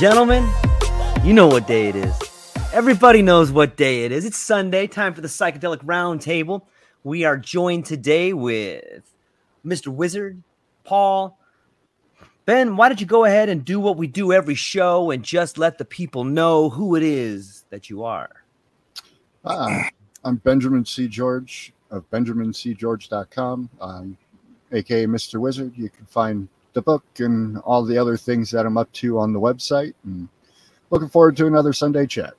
Gentlemen, you know what day it is. Everybody knows what day it is. It's Sunday, time for the Psychedelic Roundtable. We are joined today with Mr. Wizard, Paul. Ben, why don't you go ahead and do what we do every show and just let the people know who it is that you are? Ah, I'm Benjamin C. George of BenjaminCGeorge.com, um, aka Mr. Wizard. You can find the book and all the other things that I'm up to on the website. And looking forward to another Sunday chat.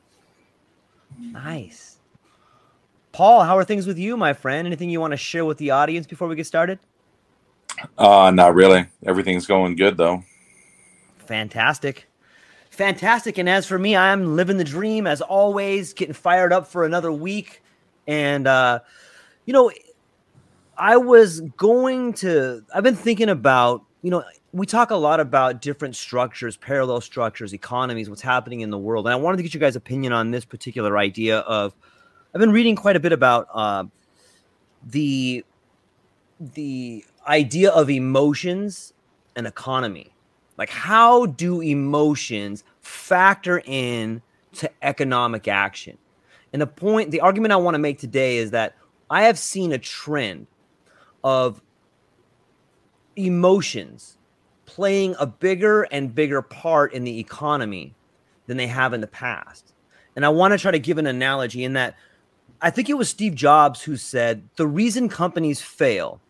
Nice. Paul, how are things with you, my friend? Anything you want to share with the audience before we get started? Uh, not really. Everything's going good though. Fantastic. Fantastic. And as for me, I'm living the dream as always, getting fired up for another week. And, uh, you know, I was going to, I've been thinking about, you know, we talk a lot about different structures, parallel structures, economies, what's happening in the world. And I wanted to get you guys' opinion on this particular idea of, I've been reading quite a bit about uh, the, the idea of emotions and economy. Like, how do emotions factor in to economic action? And the point, the argument I want to make today is that I have seen a trend of emotions playing a bigger and bigger part in the economy than they have in the past. And I want to try to give an analogy in that I think it was Steve Jobs who said the reason companies fail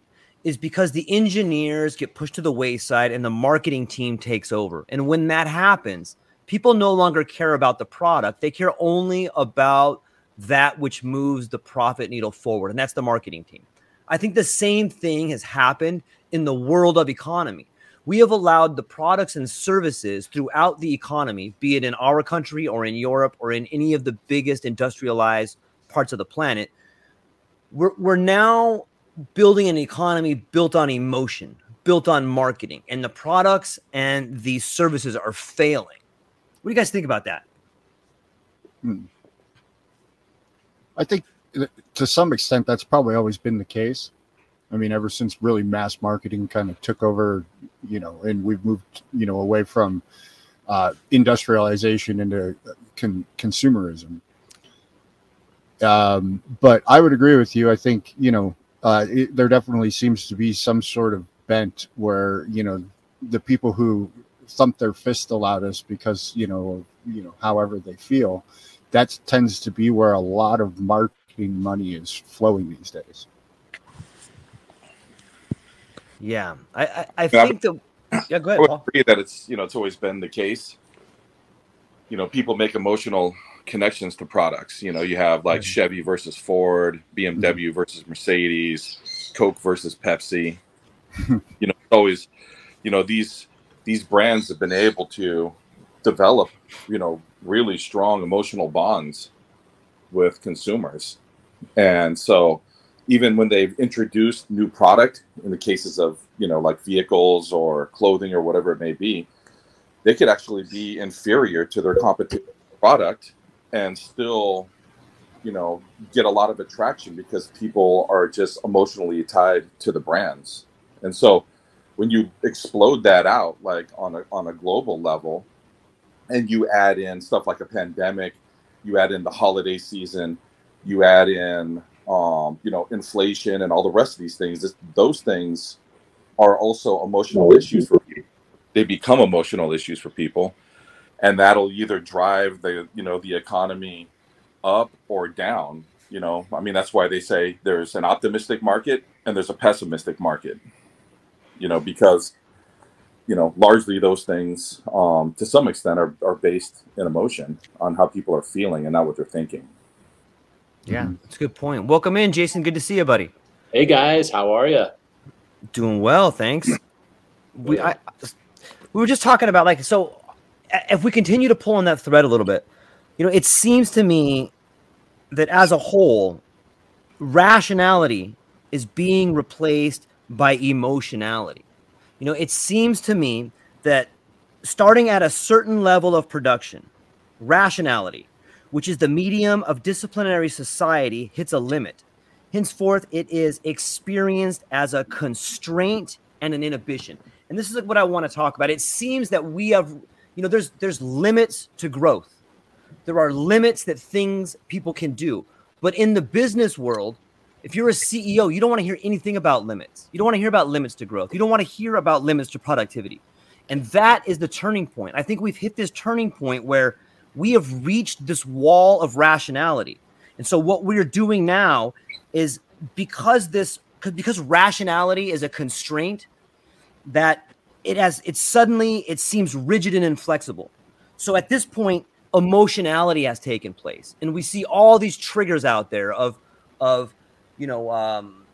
is because the engineers get pushed to the wayside and the marketing team takes over. And when that happens, people no longer care about the product, they care only about that which moves the profit needle forward, and that's the marketing team. I think the same thing has happened in the world of economy. We have allowed the products and services throughout the economy, be it in our country or in Europe or in any of the biggest industrialized parts of the planet, we're, we're now building an economy built on emotion, built on marketing, and the products and the services are failing. What do you guys think about that? Hmm. I think to some extent that's probably always been the case. I mean, ever since really mass marketing kind of took over, you know, and we've moved, you know, away from uh, industrialization into con- consumerism. Um, but I would agree with you. I think, you know, uh, it, there definitely seems to be some sort of bent where, you know, the people who thump their fist the loudest because, you know, you know, however they feel, that tends to be where a lot of marketing money is flowing these days. Yeah, I I, I think the yeah. Go ahead. I would agree that it's you know it's always been the case. You know, people make emotional connections to products. You know, you have like Mhm. Chevy versus Ford, BMW versus Mercedes, Coke versus Pepsi. you know, it's always, you know, these these brands have been able to develop, you know, really strong emotional bonds with consumers. And so even when they've introduced new product in the cases of, you know, like vehicles or clothing or whatever it may be, they could actually be inferior to their competition product and still you know get a lot of attraction because people are just emotionally tied to the brands. And so when you explode that out like on a on a global level and you add in stuff like a pandemic you add in the holiday season you add in um, you know inflation and all the rest of these things those things are also emotional issues for people they become emotional issues for people and that'll either drive the you know the economy up or down. You know, I mean, that's why they say there's an optimistic market and there's a pessimistic market. You know, because you know, largely those things, um, to some extent, are, are based in emotion on how people are feeling and not what they're thinking. Yeah, mm-hmm. that's a good point. Welcome in, Jason. Good to see you, buddy. Hey guys, how are you? Doing well, thanks. We I, we were just talking about like so. If we continue to pull on that thread a little bit, you know, it seems to me that as a whole, rationality is being replaced by emotionality. You know, it seems to me that starting at a certain level of production, rationality, which is the medium of disciplinary society, hits a limit. Henceforth, it is experienced as a constraint and an inhibition. And this is what I want to talk about. It seems that we have, you know, there's there's limits to growth there are limits that things people can do. But in the business world, if you're a CEO, you don't want to hear anything about limits. You don't want to hear about limits to growth. You don't want to hear about limits to productivity. And that is the turning point. I think we've hit this turning point where we have reached this wall of rationality. And so what we're doing now is because this because rationality is a constraint that it has it suddenly it seems rigid and inflexible. So at this point emotionality has taken place and we see all these triggers out there of of you know um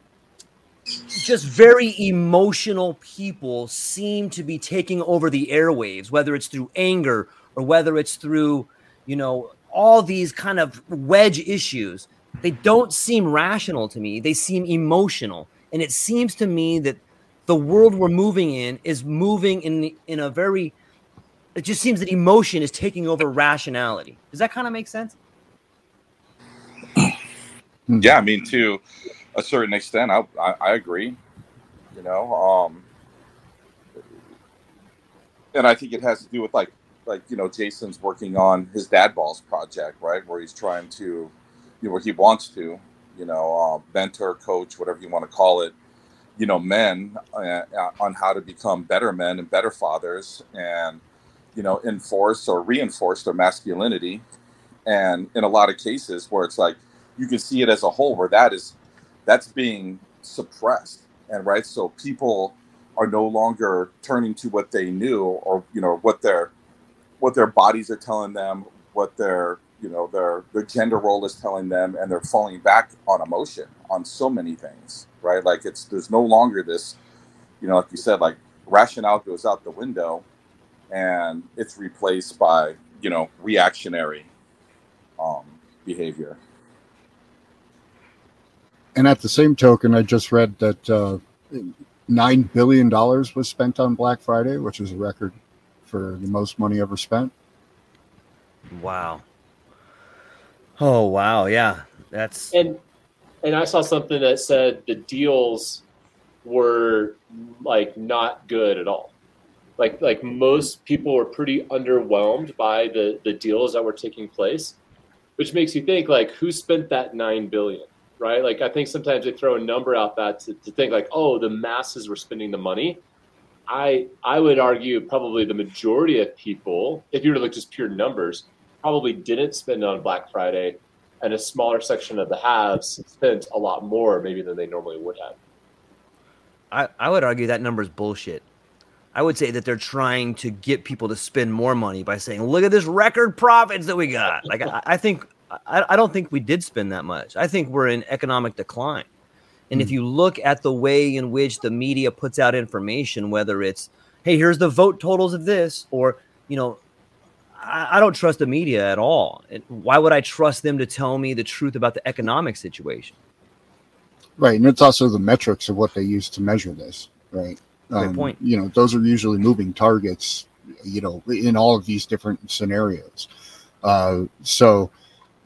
just very emotional people seem to be taking over the airwaves whether it's through anger or whether it's through you know all these kind of wedge issues they don't seem rational to me they seem emotional and it seems to me that the world we're moving in is moving in in a very it just seems that emotion is taking over rationality. Does that kind of make sense? Yeah, I mean, to a certain extent, I, I, I agree. You know, um, and I think it has to do with like like you know Jason's working on his dad balls project, right? Where he's trying to, you know, where he wants to, you know, uh, mentor, coach, whatever you want to call it, you know, men uh, on how to become better men and better fathers, and you know, enforce or reinforce their masculinity. And in a lot of cases where it's like you can see it as a whole where that is that's being suppressed. And right, so people are no longer turning to what they knew or you know what their what their bodies are telling them, what their you know their their gender role is telling them, and they're falling back on emotion on so many things, right? Like it's there's no longer this, you know, like you said, like rationale goes out the window, and it's replaced by you know reactionary um, behavior. And at the same token, I just read that uh, nine billion dollars was spent on Black Friday, which is a record for the most money ever spent. Wow. Oh wow, yeah, that's and and I saw something that said the deals were like not good at all. Like like most people were pretty underwhelmed by the the deals that were taking place which makes you think like who spent that 9 billion right? Like i think sometimes they throw a number out that to, to think like oh the masses were spending the money i i would argue probably the majority of people if you were to look just pure numbers probably didn't spend on black friday and a smaller section of the haves spent a lot more maybe than they normally would have I, I would argue that number is bullshit. I would say that they're trying to get people to spend more money by saying, "Look at this record profits that we got." Like I, I think I, I, don't think we did spend that much. I think we're in economic decline. And mm. if hmm. you look at the way in which the media puts out information, whether it's, "Hey, here's the vote totals of this," or you know, I, I don't trust the media at all. Why would I trust them to tell me the truth about the economic situation? Right, and it's also the metrics of what they use to measure this. Right. Great um, point. You know, those are usually moving targets. You know, in all of these different scenarios. Uh, so,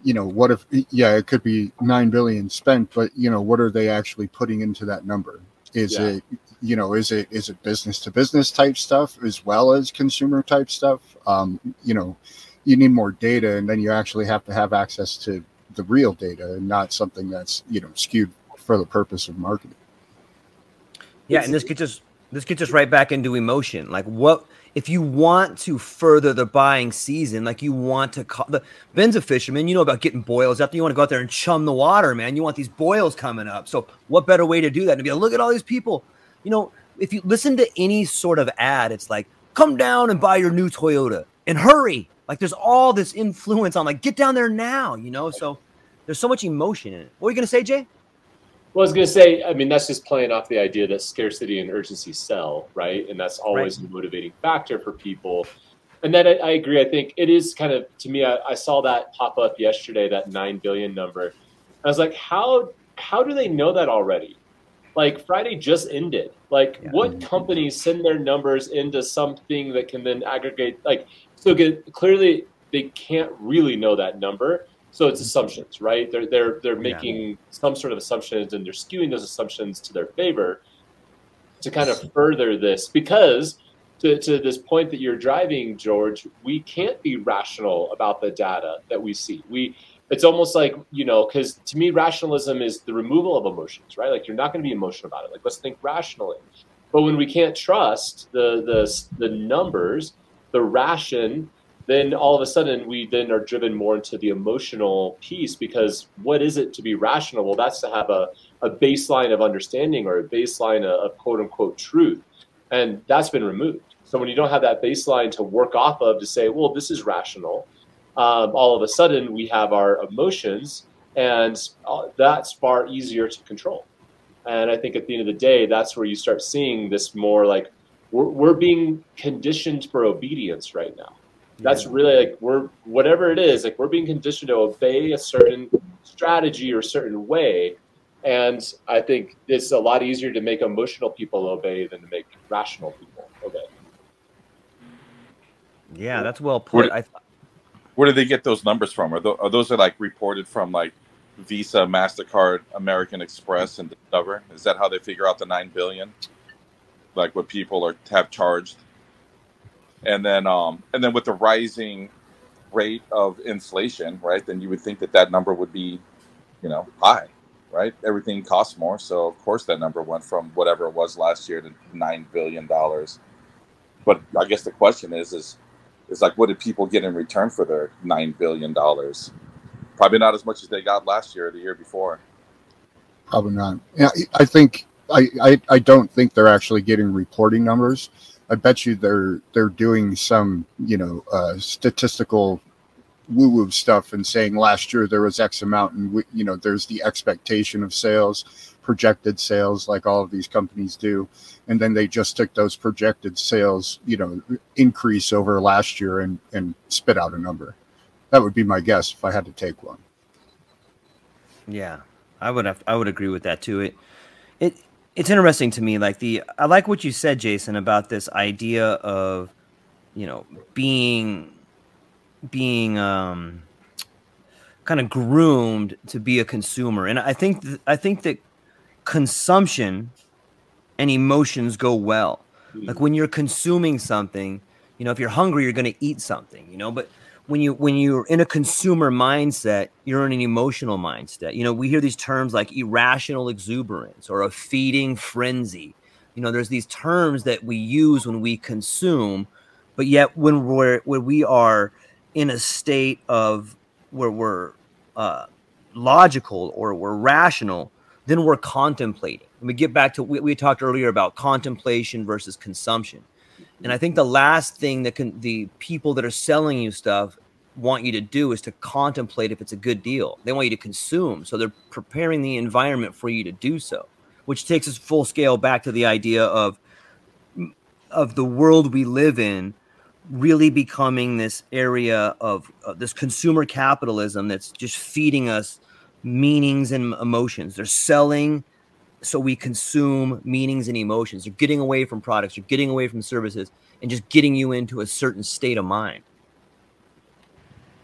you know, what if? Yeah, it could be nine billion spent, but you know, what are they actually putting into that number? Is yeah. it you know is it is it business to business type stuff as well as consumer type stuff um, you know you need more data and then you actually have to have access to the real data and not something that's you know skewed for the purpose of marketing yeah and this gets us this gets us right back into emotion like what if you want to further the buying season, like you want to call the Ben's a fisherman, you know about getting boils out there. You want to go out there and chum the water, man. You want these boils coming up. So what better way to do that? To be like, look at all these people you know, if you listen to any sort of ad, it's like, come down and buy your new Toyota and hurry. Like there's all this influence on like, get down there now, you know? So there's so much emotion in it. What are you to say, Jay? Well, I was going to say, I mean, that's just playing off the idea that scarcity and urgency sell, right? And that's always right. a motivating factor for people. And then I, I, agree. I think it is kind of, to me, I, I saw that pop up yesterday, that 9 billion number. I was like, how, how do they know that already? like Friday just ended. Like, yeah. what companies send their numbers into something that can then aggregate? Like, so get, clearly they can't really know that number. So it's assumptions, right? They're they're they're making yeah. some sort of assumptions and they're skewing those assumptions to their favor to kind of further this because to, to this point that you're driving, George, we can't be rational about the data that we see. We it's almost like you know because to me rationalism is the removal of emotions right like you're not going to be emotional about it like let's think rationally but when we can't trust the the the numbers the ration then all of a sudden we then are driven more into the emotional piece because what is it to be rational well that's to have a, a baseline of understanding or a baseline of, of quote unquote truth and that's been removed so when you don't have that baseline to work off of to say well this is rational um, all of a sudden we have our emotions, and uh, that's far easier to control. And I think at the end of the day, that's where you start seeing this more like we're, we're being conditioned for obedience right now. That's really like we're whatever it is, like we're being conditioned to obey a certain strategy or a certain way. And I think it's a lot easier to make emotional people obey than to make rational people obey. Yeah, that's well put. I, where do they get those numbers from? Are, th- are those are like reported from like Visa, Mastercard, American Express, and Discover? Is that how they figure out the nine billion? Like what people are have charged, and then um and then with the rising rate of inflation, right? Then you would think that that number would be, you know, high, right? Everything costs more, so of course that number went from whatever it was last year to nine billion dollars. But I guess the question is, is it's like what did people get in return for their nine billion dollars? Probably not as much as they got last year or the year before. Probably not. Yeah, I think I, I, I don't think they're actually getting reporting numbers. I bet you they're they're doing some you know uh, statistical woo woo stuff and saying last year there was X amount and we, you know there's the expectation of sales projected sales like all of these companies do. And then they just took those projected sales you know increase over last year and and spit out a number. That would be my guess if i had to take one. Yeah i would have i would agree with that too. It it it's interesting to me like the i like what you said jason about this idea of you know being being um kind of groomed to be a consumer and i think th- i think that consumption and emotions go well. Like when you're consuming something, you know, if you're hungry, you're going to eat something, you know, but when you when you're in a consumer mindset, you're in an emotional mindset. You know, we hear these terms like irrational exuberance or a feeding frenzy. You know, there's these terms that we use when we consume, but yet when we're when we are in a state of where we're uh, logical or we're rational, then we're contemplating. And we get back to we, we talked earlier about contemplation versus consumption. And I think the last thing that can the people that are selling you stuff want you to do is to contemplate if it's a good deal. They want you to consume. So they're preparing the environment for you to do so, which takes us full scale back to the idea of of the world we live in really becoming this area of this consumer capitalism that's just feeding us meanings and emotions. They're selling so we consume meanings and emotions. You're getting away from products, you're getting away from services, and just getting you into a certain state of mind.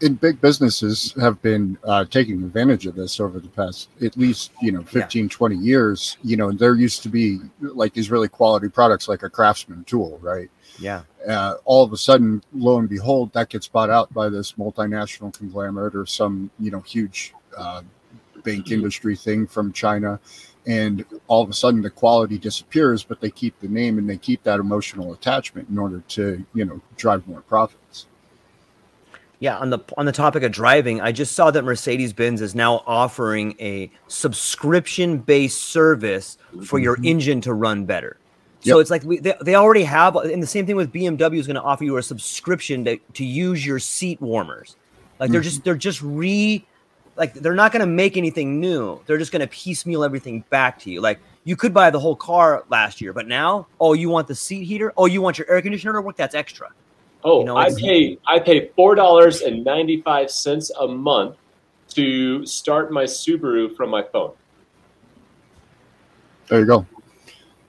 And big businesses have been uh, taking advantage of this over the past at least you know 15 yeah. 20 years you know there used to be like these really quality products like a craftsman tool right yeah uh, all of a sudden lo and behold that gets bought out by this multinational conglomerate or some you know huge uh, bank industry thing from china and all of a sudden the quality disappears but they keep the name and they keep that emotional attachment in order to you know drive more profits yeah on the on the topic of driving i just saw that mercedes-benz is now offering a subscription based service for your mm-hmm. engine to run better so yep. it's like we, they, they already have and the same thing with bmw is going to offer you a subscription to, to use your seat warmers like they're mm-hmm. just they're just re like they're not going to make anything new. They're just going to piecemeal everything back to you. Like you could buy the whole car last year, but now, oh, you want the seat heater? Oh, you want your air conditioner to work? That's extra. Oh, you know, I pay I pay four dollars and ninety five cents a month to start my Subaru from my phone. There you go.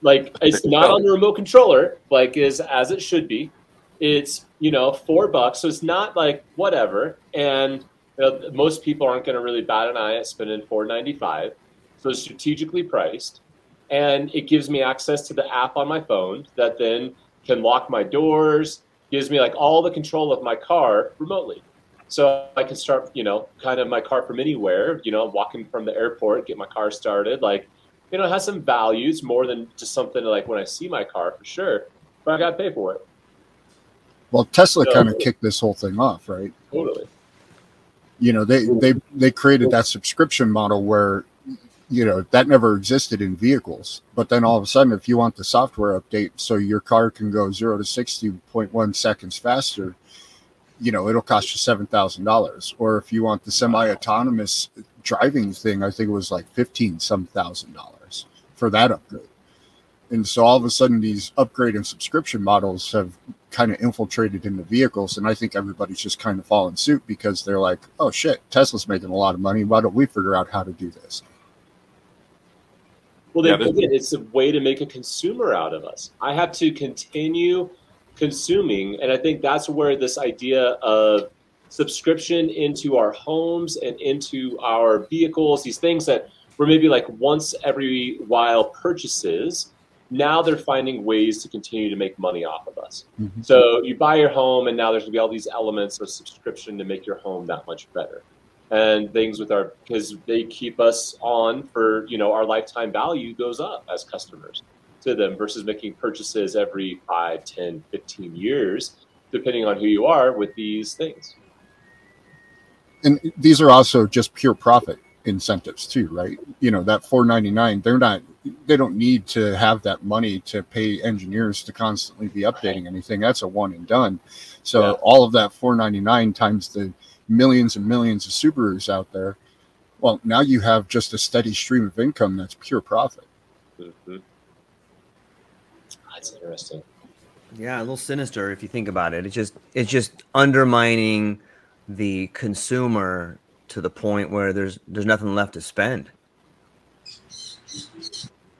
Like it's not on the remote controller, like is as it should be. It's you know four bucks, so it's not like whatever. And know, most people aren't going to really bat an eye at spending four ninety five, so it's strategically priced, and it gives me access to the app on my phone that then can lock my doors, gives me like all the control of my car remotely. So I can start, you know, kind of my car from anywhere. You know, walking from the airport, get my car started. Like, you know, it has some values more than just something like when I see my car for sure, but I got to pay for it. Well, Tesla so, kind of kicked this whole thing off, right? Totally you know they they they created that subscription model where you know that never existed in vehicles. But then all of a sudden if you want the software update so your car can go 0 to 60.1 seconds faster you know it'll cost you $7000 or if you want the semi-autonomous driving thing i think it was like 15 some thousand dollars for that upgrade and so all of a sudden these upgrade and subscription models have kind of infiltrated into vehicles and i think everybody's just kind of fallen suit because they're like oh shit tesla's making a lot of money. Why don't we figure out how to do this? Well they, yeah, again, it's a way to make a consumer out of us. I have to continue consuming and i think that's where this idea of subscription into our homes and into our vehicles these things that were maybe like once every while purchases now they're finding ways to continue to make money off of us. Mm-hmm. So you buy your home, and now there's going to be all these elements of subscription to make your home that much better. And things with our because they keep us on for you know our lifetime value goes up as customers to them versus making purchases every 5 10 15 years depending on who you are with these things and these are also just pure profit incentives too, right? You know, that 499, they're not they don't need to have that money to pay engineers to constantly be updating anything. That's a one and done. So yeah. all of that 499 times the millions and millions of Subarus out there, well, now you have just a steady stream of income that's pure profit. Mm-hmm. That's interesting. Yeah, a little sinister if you think about it. It's just it's just undermining the consumer to the point where there's there's nothing left to spend.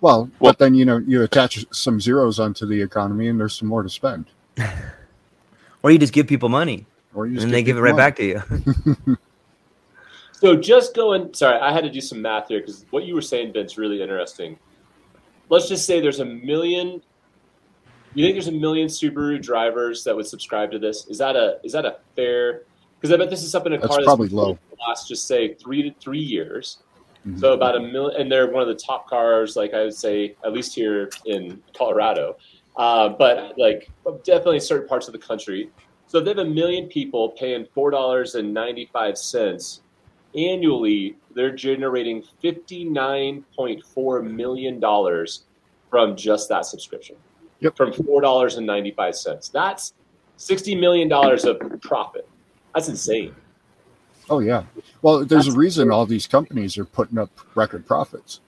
Well, well, but then you know you attach some zeros onto the economy, and there's some more to spend. or you just give people money, or and they give it right money. back to you. so just going. Sorry, I had to do some math here because what you were saying, Vince, really interesting. Let's just say there's a million. You think there's a million Subaru drivers that would subscribe to this? Is that a is that a fair because I bet this is something a that's car probably low. Last just say three to three years. Mm-hmm. So about a million, and they're one of the top cars, like I would say, at least here in Colorado, uh, but like definitely certain parts of the country. So if they have a million people paying four dollars and ninety five cents annually, they're generating fifty nine point four million dollars from just that subscription. Yep. From four dollars and ninety five cents. That's sixty million dollars of profit. That's insane. Oh yeah. Well, there's that's a reason cool. all these companies are putting up record profits,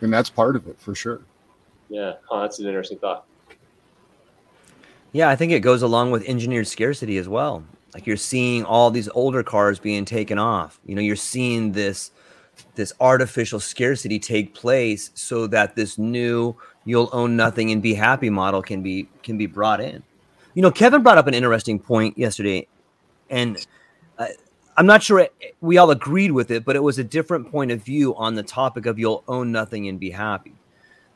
and that's part of it for sure. Yeah, oh, that's an interesting thought. Yeah, I think it goes along with engineered scarcity as well. Like you're seeing all these older cars being taken off. You know, you're seeing this this artificial scarcity take place so that this new you'll own nothing and be happy model can be can be brought in. You know, Kevin brought up an interesting point yesterday, and uh, I'm not sure we all agreed with it, but it was a different point of view on the topic of you'll own nothing and be happy.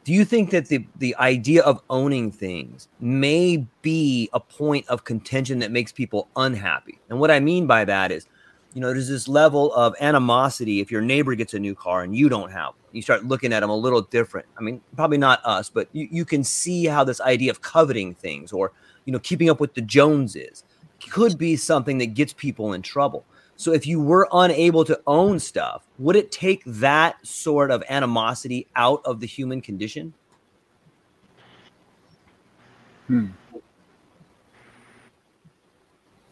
Do you think that the the idea of owning things may be a point of contention that makes people unhappy? And what I mean by that is you know, there's this level of animosity if your neighbor gets a new car and you don't have. You start looking at them a little different. I mean, probably not us, but you, you can see how this idea of coveting things or, you know, keeping up with the Joneses could be something that gets people in trouble. So if you were unable to own stuff, would it take that sort of animosity out of the human condition? Hmm.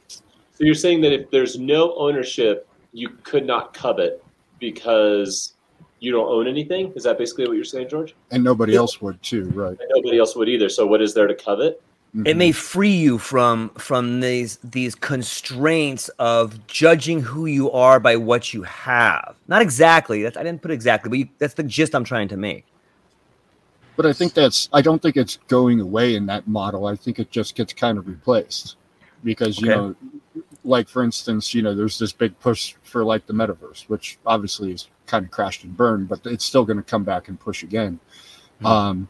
So you're saying that if there's no ownership, you could not covet because you don't own anything? Is that basically what you're saying, George? And nobody else would too, right? And nobody else would either. So what is there to covet? Mm-hmm. It may free you from from these these constraints of judging who you are by what you have. Not exactly. That's I didn't put exactly, but you, that's the gist I'm trying to make. But I think that's I don't think it's going away in that model. I think it just gets kind of replaced because you okay. know like for instance, you know, there's this big push for like the metaverse, which obviously is kind of crashed and burned, but it's still going to come back and push again. Mm-hmm. Um,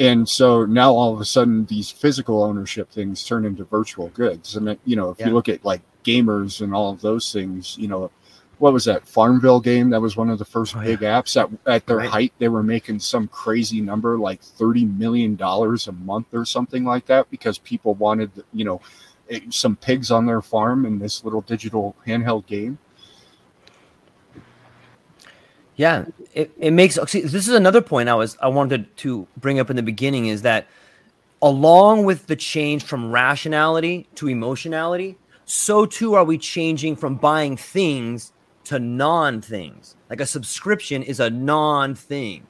and so now all of a sudden these physical ownership things turn into virtual goods. And you know, if yeah. you look at like gamers and all of those things, you know, what was that Farmville game? That was one of the first oh, big yeah. apps. At at their right. height, they were making some crazy number, like thirty million dollars a month or something like that, because people wanted, you know, eh, some pigs on their farm in this little digital handheld game. Yeah, it, it makes oh, see, this is another point I was I wanted to bring up in the beginning is that along with the change from rationality to emotionality, so too are we changing from buying things to non-things. Like a subscription is a non-thing.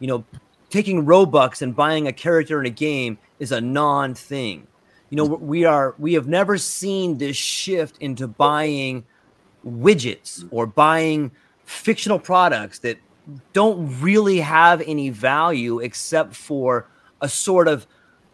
You know, taking Robux and buying a character in a game is a non-thing you know we are we have never seen this shift into buying widgets or buying fictional products that don't really have any value except for a sort of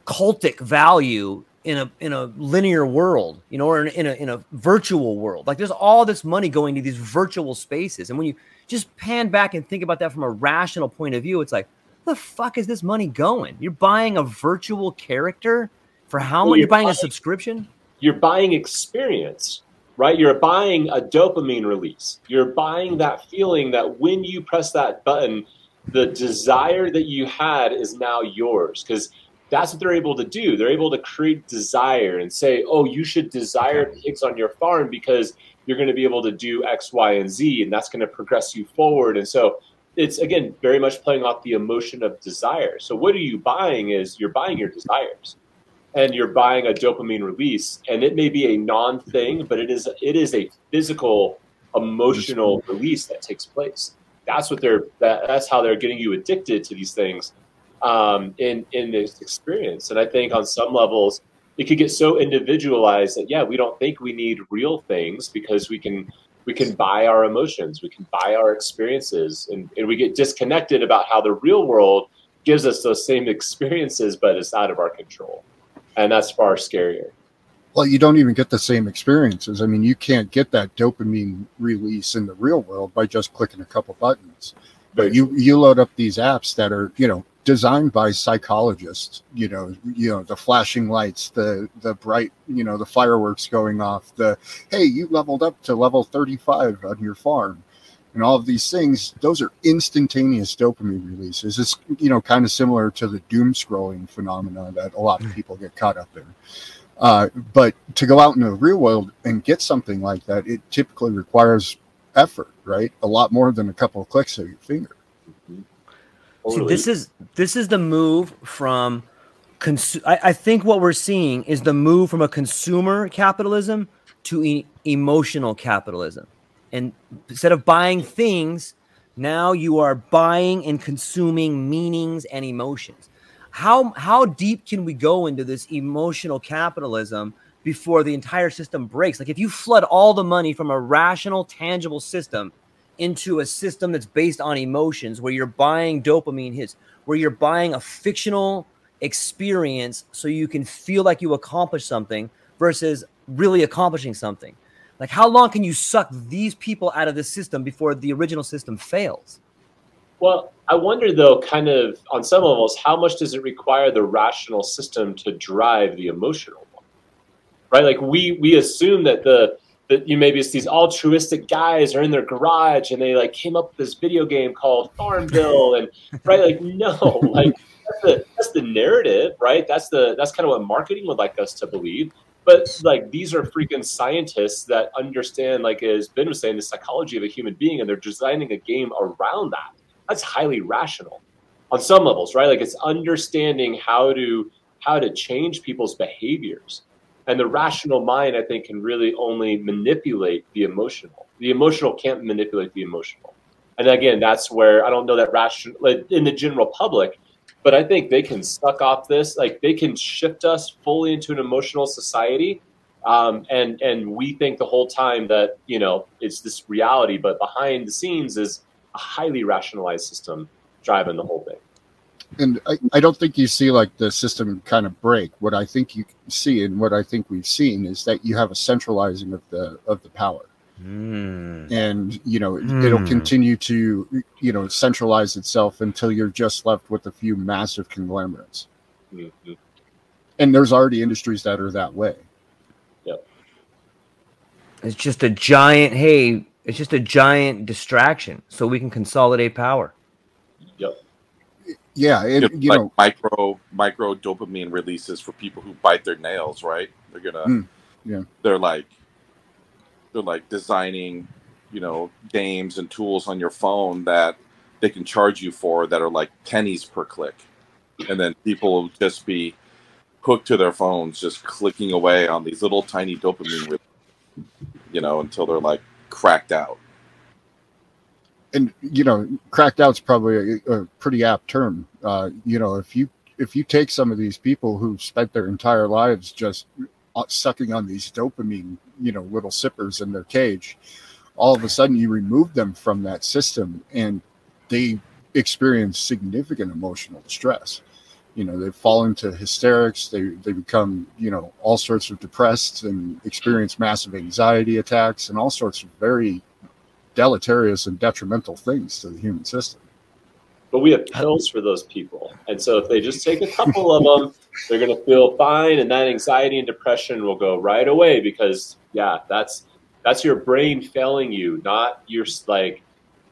cultic value in a in a linear world, you know, or in, in, a in a virtual world. Like there's all this money going to these virtual spaces, and when you just pan back and think about that from a rational point of view, it's like, the fuck is this money going? You're buying a virtual character for how well, much? You're, you're buying, buying a subscription? You're buying experience, right? You're buying a dopamine release. You're buying that feeling that when you press that button, the desire that you had is now yours because that's what they're able to do. They're able to create desire and say, oh, you should desire pigs on your farm because you're going to be able to do X, Y, and Z, and that's going to progress you forward. And so it's again very much playing off the emotion of desire. So what are you buying is you're buying your desires and you're buying a dopamine release and it may be a non thing but it is it is a physical emotional release that takes place. That's what they're that, that's how they're getting you addicted to these things um, in in this experience. And i think on some levels it could get so individualized that yeah we don't think we need real things because we can we can buy our emotions we can buy our experiences and, and we get disconnected about how the real world gives us those same experiences but it's out of our control and that's far scarier. Well, you don't even get the same experiences. I mean, you can't get that dopamine release in the real world by just clicking a couple buttons. But you you load up these apps that are you know designed by psychologists. You know, you know the flashing lights, the the bright, you know, the fireworks going off. The hey, you leveled up to level thirty five on your farm and all of these things those are instantaneous dopamine releases. It's you know kind of similar to the doom scrolling phenomena that a lot of hmm. people get caught up in. Uh, but to go out in the real world and get something like that it typically requires effort right? A lot more than a couple of clicks of your finger. See, this is this is the move from cons- I, I, think what we're seeing is the move from a consumer capitalism to e- emotional capitalism and instead of buying things, now you are buying and consuming meanings and emotions. how how deep can we go into this emotional capitalism before the entire system breaks? Like if you flood all the money from a rational, tangible system into a system that's based on emotions, where you're buying dopamine hits, where you're buying a fictional experience so you can feel like you accomplished something versus really accomplishing something. Like, how long can you suck these people out of the system before the original system fails? Well, I wonder though, kind of on some levels, how much does it require the rational system to drive the emotional one? Right? Like we we assume that the that you maybe it's these altruistic guys are in their garage and they like came up with this video game called Farmville and right like no like that's the that's the narrative right that's the that's kind of what marketing would like us to believe but like these are freaking scientists that understand like as Ben was saying the psychology of a human being and they're designing a game around that. That's highly rational on some levels right? Like it's understanding how to how to change people's behaviors. And the rational mind i think can really only manipulate the emotional. The emotional can't manipulate the emotional. And again that's where i don't know that rational like in the general public but i think they can suck off this like they can shift us fully into an emotional society um, and and we think the whole time that you know it's this reality but behind the scenes is a highly rationalized system driving the whole thing and I, I don't think you see like the system kind of break. What I think you see and what I think we've seen is that you have a centralizing of the of the power. Mm. And you know, it, it'll Hmm. continue to you know centralize itself until you're just left with a few massive conglomerates. Mhm. And there's already industries that are that way. Yep. It's just a giant, hey, it's just a giant distraction so we can consolidate power. yep Yeah, and Just you like know, micro micro dopamine releases for people who bite their nails, right? They're gonna Mm, yeah. they're like like designing, you know, games and tools on your phone that they can charge you for that are like pennies per click. And then people will just be hooked to their phones, just clicking away on these little tiny dopamine, you know, until they're like cracked out. and you know, cracked out's probably a, a pretty apt term. Uh, you know, if you if you take some of these people who've spent their entire lives just uh, sucking on these dopamine, you know, little sippers in their cage, all of a sudden you remove them from that system and they experience significant emotional distress. You know, they fall into hysterics, they, they become, you know, all sorts of depressed and experience massive anxiety attacks and all sorts of very deleterious and detrimental things to the human system. but we have pills for those people and so if they just take a couple of them they're going to feel fine and that anxiety and depression will go right away because yeah that's that's your brain failing you not your like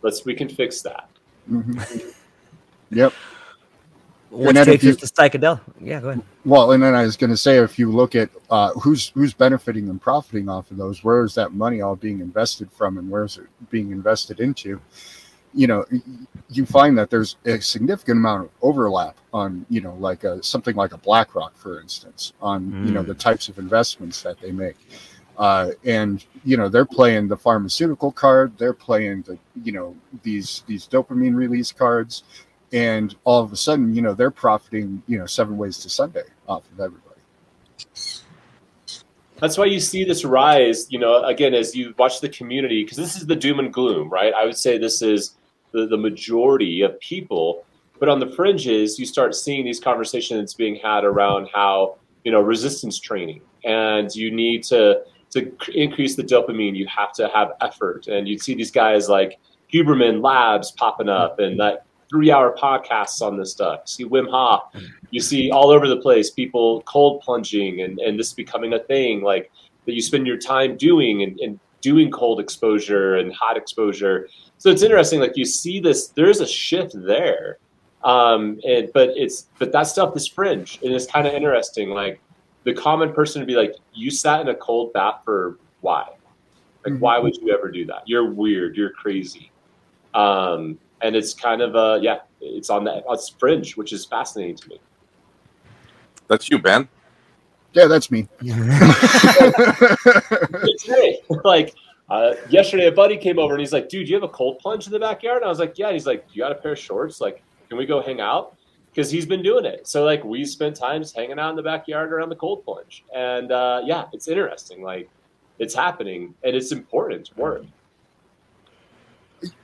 let's we can fix that Mhm. Yep. Which then takes if us to psychedelic. Yeah, go ahead. Well, and then I was going to say, if you look at uh, who's who's benefiting and profiting off of those, where is that money all being invested from, and where is it being invested into? You know, you find that there's a significant amount of overlap on, you know, like a, something like a BlackRock, for instance, on you know Mm. the types of investments that they make, uh, and you know they're playing the pharmaceutical card, they're playing the you know these these dopamine release cards, and all of a sudden, you know, they're profiting, you know, seven ways to Sunday off of everybody. that's why you see this rise you know again as you watch the community because this is the doom and gloom right? I would say this is the, the majority of people. But on the fringes you start seeing these conversations being had around how you know resistance training. And you need to to increase the dopamine you have to have effort. And you'd see these guys like huberman labs popping up and that three hour podcasts on this stuff. You see wim hof. You see all over the place people cold plunging and, and this becoming a thing like that you spend your time doing and, and doing cold exposure and hot exposure. So it's interesting like you see this there's a shift there. Um and but it's but that stuff is fringe and it's kind of interesting like the common person would be like you sat in a cold bath for why like Mhm. why would you ever do that you're weird you're crazy um and it's kind of uh yeah it's on that it's fringe which is fascinating to me That's you, Ben. Yeah, that's me. today. like uh, yesterday, a buddy came over and he's like, "Dude, you have a cold plunge in the backyard?" And I was like, "Yeah." And he's like, "You got a pair of shorts? Like, can we go hang out?" Because he's been doing it. So like we spent times hanging out in the backyard around the cold plunge, and uh, yeah, it's interesting. Like it's happening, and it's important work.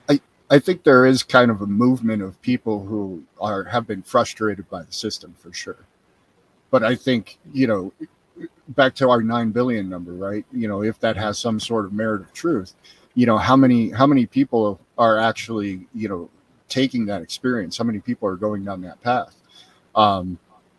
I, I think there is kind of a movement of people who are have been frustrated by the system for sure. But I think, you know, back to our 9 billion number, right? You know, if that has some sort of merit of truth, you know, how many how many people are actually, you know, taking that experience? How many people are going down that path? Um,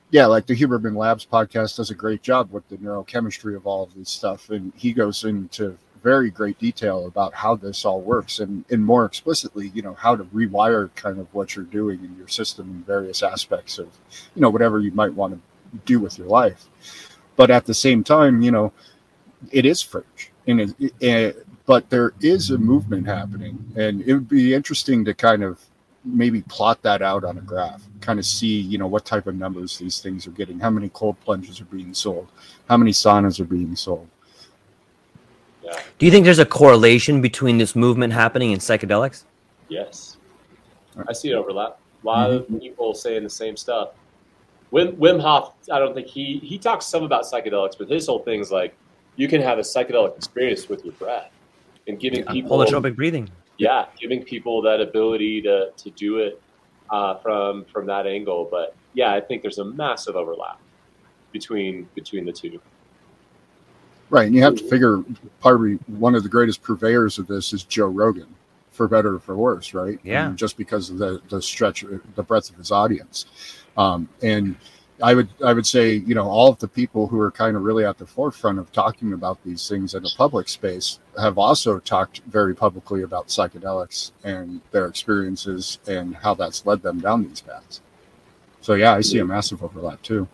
yeah, like the Huberman Labs podcast does a great job with the neurochemistry of all of this stuff, and he goes into very great detail about how this all works and, and more explicitly, you know, how to rewire kind of what you're doing in your system in various aspects of, you know, whatever you might want to do with your life. But at the same time, you know, it is fringe. And it, it, but there is a movement happening, and it would be interesting to kind of maybe plot that out on a graph, kind of see, you know, what type of numbers these things are getting, how many cold plunges are being sold, how many saunas are being sold. Yeah. Do you think there's a correlation between this movement happening and psychedelics? Yes. I see it overlap. A lot mm-hmm. of people saying the same stuff. Wim, Wim Hof, I don't think he he talks some about psychedelics, but his whole thing is like you can have a psychedelic experience with your breath and giving yeah, people holotropic breathing. Yeah, giving people that ability to to do it uh, from from that angle. But yeah, I think there's a massive overlap between between the two. Right, and you have to figure probably one of the greatest purveyors of this is Joe Rogan, for better or for worse, right? Yeah. And just because of the the stretch, the breadth of his audience, um, and I would I would say you know all of the people who are kind of really at the forefront of talking about these things in the public space have also talked very publicly about psychedelics and their experiences and how that's led them down these paths. So yeah, I see a massive overlap too.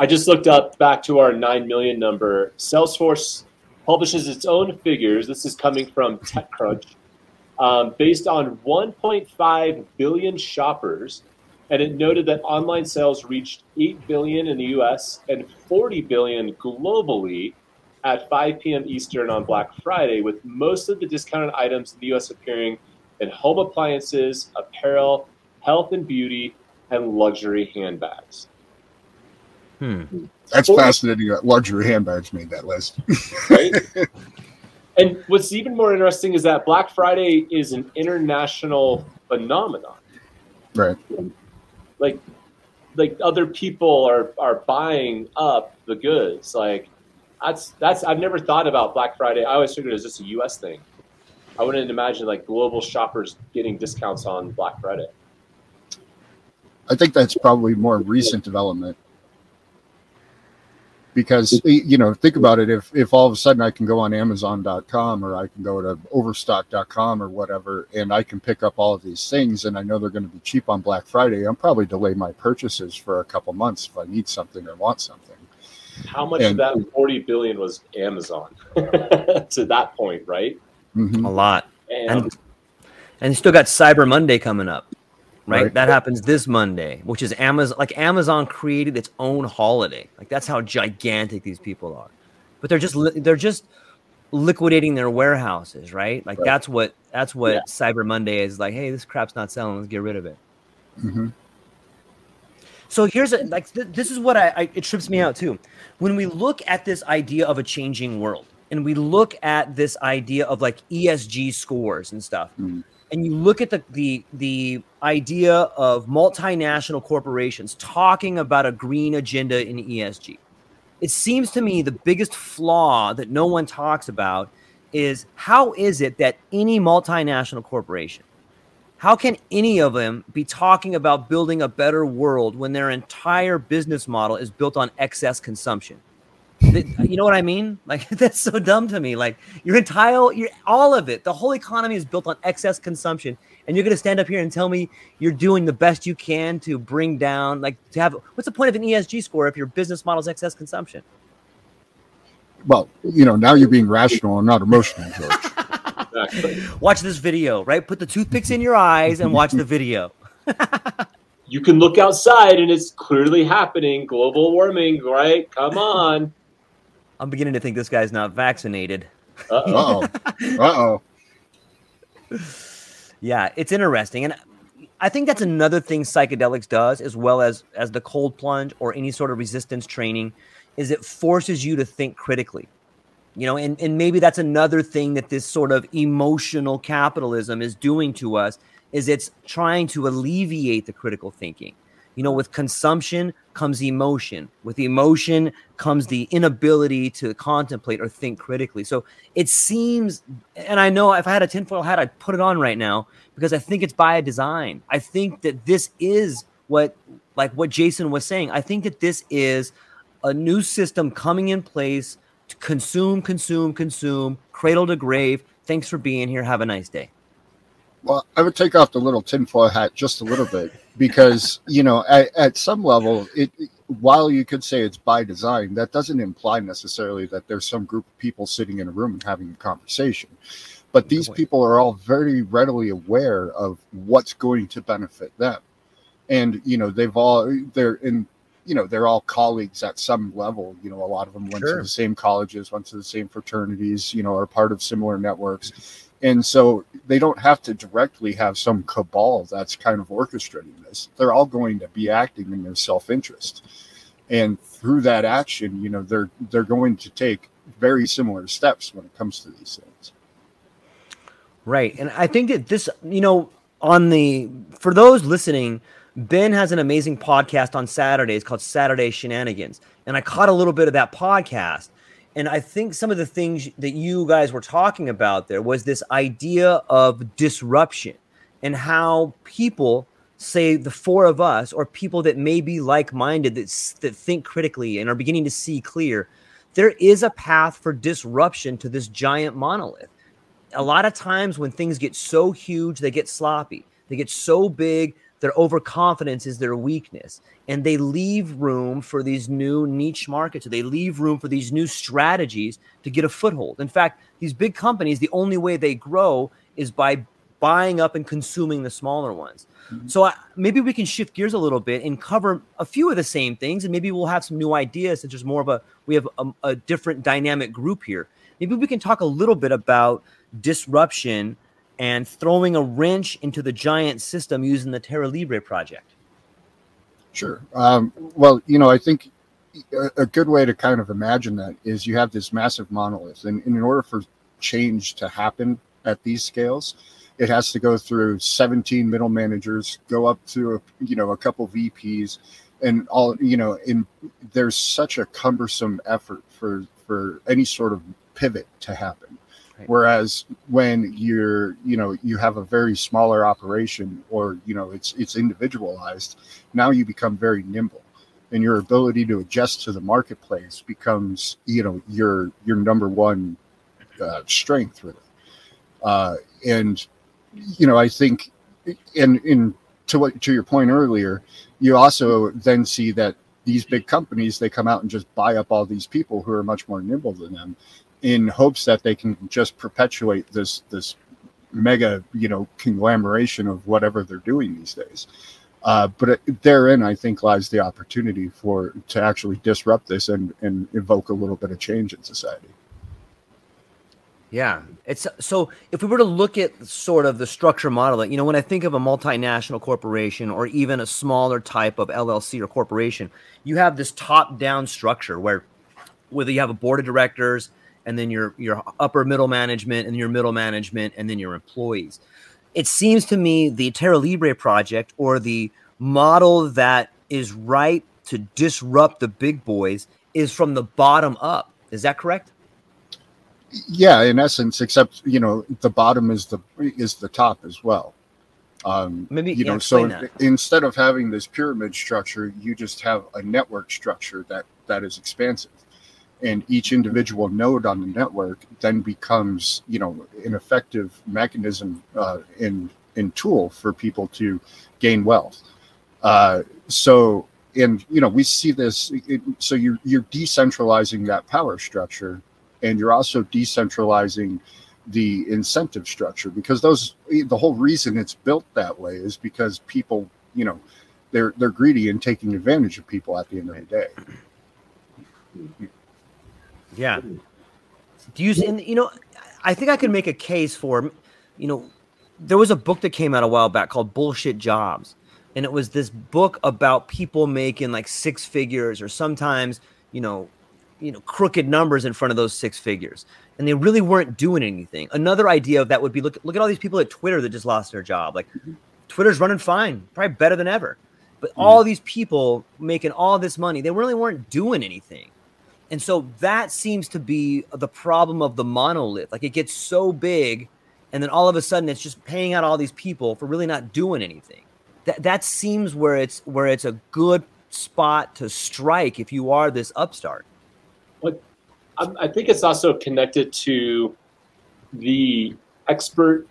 I just looked up back to our 9 million number. Salesforce publishes its own figures. This is coming from TechCrunch. Um, based on 1.5 billion shoppers, and it noted that online sales reached 8 billion in the US and 40 billion globally at 5 p.m. Eastern on Black Friday, with most of the discounted items in the US appearing in home appliances, apparel, health and beauty, and luxury handbags. Hmm. That's fascinating that luxury handbags made that list. right? And what's even more interesting is that Black Friday is an international phenomenon. Right. Like like other people are are buying up the goods. Like that's that's I've never thought about Black Friday. I always figured it was just a US thing. I wouldn't imagine like global shoppers getting discounts on Black Friday. I think that's probably more recent development because you know think about it. If if all of a sudden i can go on amazon.com or i can go to overstock.com or whatever and i can pick up all of these things and i know they're going to be cheap on black friday i'm probably delay my purchases for a couple months if i need something or want something. How much and, of that 40 billion was amazon to that point right? Mm-hmm. a lot. And, and and you still got cyber monday coming up right? right? That happens this Monday, which is Amazon. Like Amazon created its own holiday. Like that's how gigantic these people are. But they're just they're just liquidating their warehouses, right? Like right. that's what that's what yeah. Cyber Monday is. Like, hey, this crap's not selling. Let's get rid of it. Mm-hmm. So here's a like th- this is what I, I it trips me out too. When we look at this idea of a changing world, and we look at this idea of like ESG scores and stuff. Mm-hmm and you look at the the the idea of multinational corporations talking about a green agenda in ESG. It seems to me the biggest flaw that no one talks about is how is it that any multinational corporation how can any of them be talking about building a better world when their entire business model is built on excess consumption? You know what I mean? Like that's so dumb to me. Like your entire, your all of it, the whole economy is built on excess consumption, and you're going to stand up here and tell me you're doing the best you can to bring down, like to have. What's the point of an ESG score if your business model is excess consumption? Well, you know, now you're being rational and not emotional, George. watch this video, right? Put the toothpicks in your eyes and watch the video. you can look outside and it's clearly happening. Global warming, right? Come on. I'm beginning to think this guy's not vaccinated. Uh oh. uh oh. Yeah, it's interesting. And I think that's another thing psychedelics does, as well as as the cold plunge or any sort of resistance training, is it forces you to think critically. You know, and, and maybe that's another thing that this sort of emotional capitalism is doing to us is it's trying to alleviate the critical thinking. You know, with consumption comes emotion. With emotion comes the inability to contemplate or think critically. So it seems, and I know if I had a tinfoil hat, I'd put it on right now because I think it's by design. I think that this is what, like what Jason was saying, I think that this is a new system coming in place to consume, consume, consume, cradle to grave. Thanks for being here. Have a nice day. Well, I would take off the little tinfoil hat just a little bit because, you know, at, at some level, it while you could say it's by design, that doesn't imply necessarily that there's some group of people sitting in a room and having a conversation. But these people are all very readily aware of what's going to benefit them. And, you know, they've all, they're in, you know, they're all colleagues at some level. You know, a lot of them went sure. to the same colleges, went to the same fraternities, you know, are part of similar networks and so they don't have to directly have some cabal that's kind of orchestrating this. They're all going to be acting in their self-interest. And through that action, you know, they're they're going to take very similar steps when it comes to these things. Right. And I think that this, you know, on the for those listening, Ben has an amazing podcast on Saturdays called Saturday Shenanigans. And I caught a little bit of that podcast. And I think some of the things that you guys were talking about there was this idea of disruption and how people say the four of us or people that may be like-minded that, that think critically and are beginning to see clear there is a path for disruption to this giant monolith. A lot of times when things get so huge they get sloppy they get so big their overconfidence is their weakness. And they leave room for these new niche markets. They leave room for these new strategies to get a foothold. In fact these big companies the only way they grow is by buying up and consuming the smaller ones. Mm-hmm. so I, maybe we can shift gears a little bit and cover a few of the same things and maybe we'll have some new ideas since there's more of a we have a, a different dynamic group here. Maybe we can talk a little bit about disruption and throwing a wrench into the giant system using the Terra Libre project? Sure. Um, well, you know, I think a, a, good way to kind of imagine that is you have this massive monolith, and, and in order for change to happen at these scales, it has to go through 17 middle managers, go up to a, you know a couple VPs, and all you know. In there's such a cumbersome effort for for any sort of pivot to happen. Right. Whereas when you're, you know, you have a very smaller operation or, you know, it's it's individualized, now you become very nimble and your ability to adjust to the marketplace becomes, you know, your your number one uh, strength really. Uh, and you know, I think and in to what to your point earlier, you also then see that these big companies they come out and just buy up all these people who are much more nimble than them in hopes that they can just perpetuate this this mega you know conglomeration of whatever they're doing these days. Uh, but it, therein, I think, lies the opportunity for to actually disrupt this and and evoke a little bit of change in society. Yeah, it's so. If we were to look at sort of the structure model, you know, when I think of a multinational corporation or even a smaller type of LLC or corporation, you have this top-down structure where whether you have a board of directors, and then your your upper middle management and your middle management and then your employees. It seems to me the Terra Libre project or the model that is right to disrupt the big boys is from the bottom up. Is that correct? Yeah, in essence, except you know the bottom is the is the top as well. Um, Maybe you know, so that. instead of having this pyramid structure, you just have a network structure that that is expansive and each individual node on the network then becomes you know an effective mechanism uh, in tool for people to gain wealth. Uh, so and you know we see this it, so you're you're decentralizing that power structure and you're also decentralizing the incentive structure because those the whole reason it's built that way is because people you know they're they're greedy and taking advantage of people at the end of the day yeah. Do you and you know, I think I could make a case for, you know, there was a book that came out a while back called Bullshit Jobs. And it was this book about people making like six figures or sometimes, you know, you know, crooked numbers in front of those six figures. And they really weren't doing anything. Another idea of that would be look look at all these people at Twitter that just lost their job. Like Twitter's running fine, probably better than ever. But mm-hmm. all these people making all this money, they really weren't doing anything. And so that seems to be the problem of the monolith. Like it gets so big, and then all of a sudden it's just paying out all these people for really not doing anything. That that seems where it's where it's a good spot to strike if you are this upstart. But I think it's also connected to the expert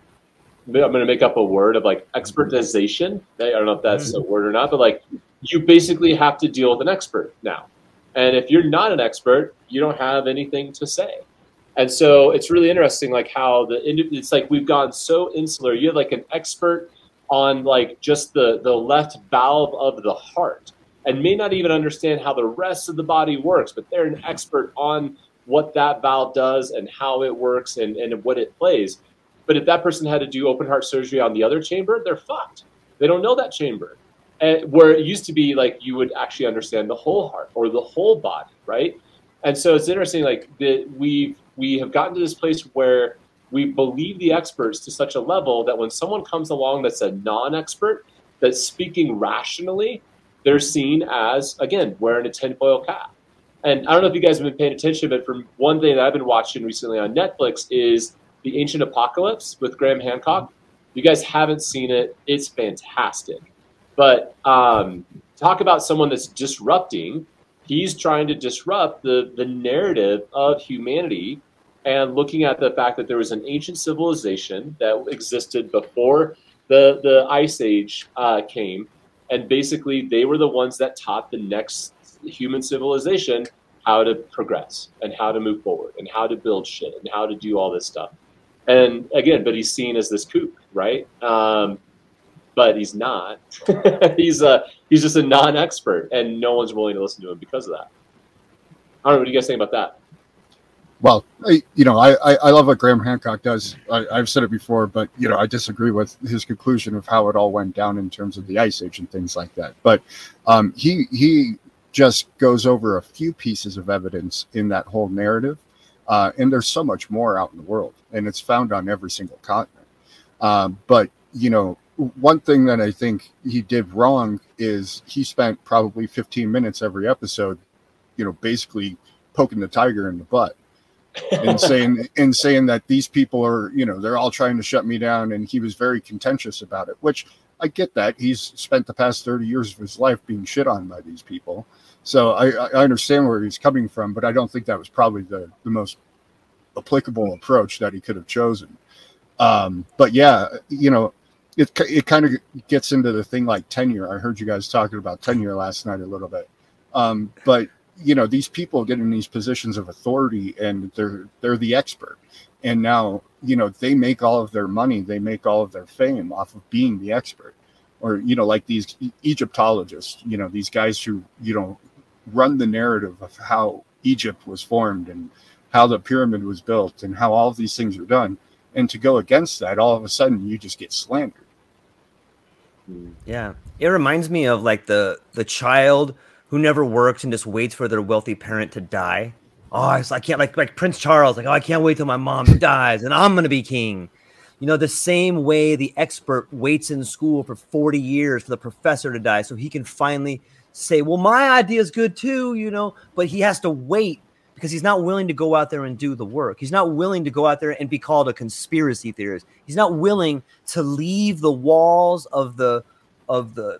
I'm going to make up a word of like expertization. I don't know if that's mm-hmm. a word or not, but like you basically have to deal with an expert now. And if you're not an expert, you don't have anything to say. And so it's really interesting, like how the it's like we've gone so insular. You have like an expert on like just the the left valve of the heart, and may not even understand how the rest of the body works, but they're an expert on what that valve does and how it works and, and what it plays. But if that person had to do open heart surgery on the other chamber, they're fucked. They don't know that chamber. And where it used to be like you would actually understand the whole heart or the whole body, right? And so it's interesting, like that we we have gotten to this place where we believe the experts to such a level that when someone comes along that's a non-expert, that's speaking rationally, they're seen as again wearing a tinfoil cap. And I don't know if you guys have been paying attention, but from one thing that I've been watching recently on Netflix is the Ancient Apocalypse with Graham Hancock. If you guys haven't seen it, it's fantastic. But um, talk about someone that's disrupting. He's trying to disrupt the, the narrative of humanity and looking at the fact that there was an ancient civilization that existed before the, the Ice Age uh, came. And basically, they were the ones that taught the next human civilization how to progress and how to move forward and how to build shit and how to do all this stuff. And again, but he's seen as this kook, right? Um, but he's not. he's a he's just a non-expert, and no one's willing to listen to him because of that. I don't know. What do you guys think about that? Well, I, you know, I, I love what Graham Hancock does. I, have said it before, but you know, I disagree with his conclusion of how it all went down in terms of the ice age and things like that. But um, he he just goes over a few pieces of evidence in that whole narrative uh, and there's so much more out in the world, and it's found on every single continent. Um, but you know, one thing that I think he did wrong is he spent probably 15 minutes every episode, you know, basically poking the tiger in the butt and saying and saying that these people are, you know, they're all trying to shut me down, and he was very contentious about it. Which I get that he's spent the past 30 years of his life being shit on by these people. So I, I understand where he's coming from, but I don't think that was probably the, the most applicable approach that he could have chosen. Um, but yeah, you know, it, it kind of gets into the thing like tenure. I heard you guys talking about tenure last night a little bit. Um, but you know, these people get in these positions of authority and they're they're the expert. And now, you know, they make all of their money, they make all of their fame off of being the expert. Or, you know, like these Egyptologists, you know, these guys who, you know, run the narrative of how Egypt was formed and how the pyramid was built and how all of these things are done. And to go against that, all of a sudden you just get slandered. Yeah. It reminds me of like the the child who never works and just waits for their wealthy parent to die. Oh, I, I can't like like Prince Charles, like, oh, I can't wait till my mom dies and I'm gonna be king. You know, the same way the expert waits in school for 40 years for the professor to die so he can finally say, well, my idea is good too, you know, but he has to wait because he's not willing to go out there and do the work. He's not willing to go out there and be called a conspiracy theorist. He's not willing to leave the walls of the of the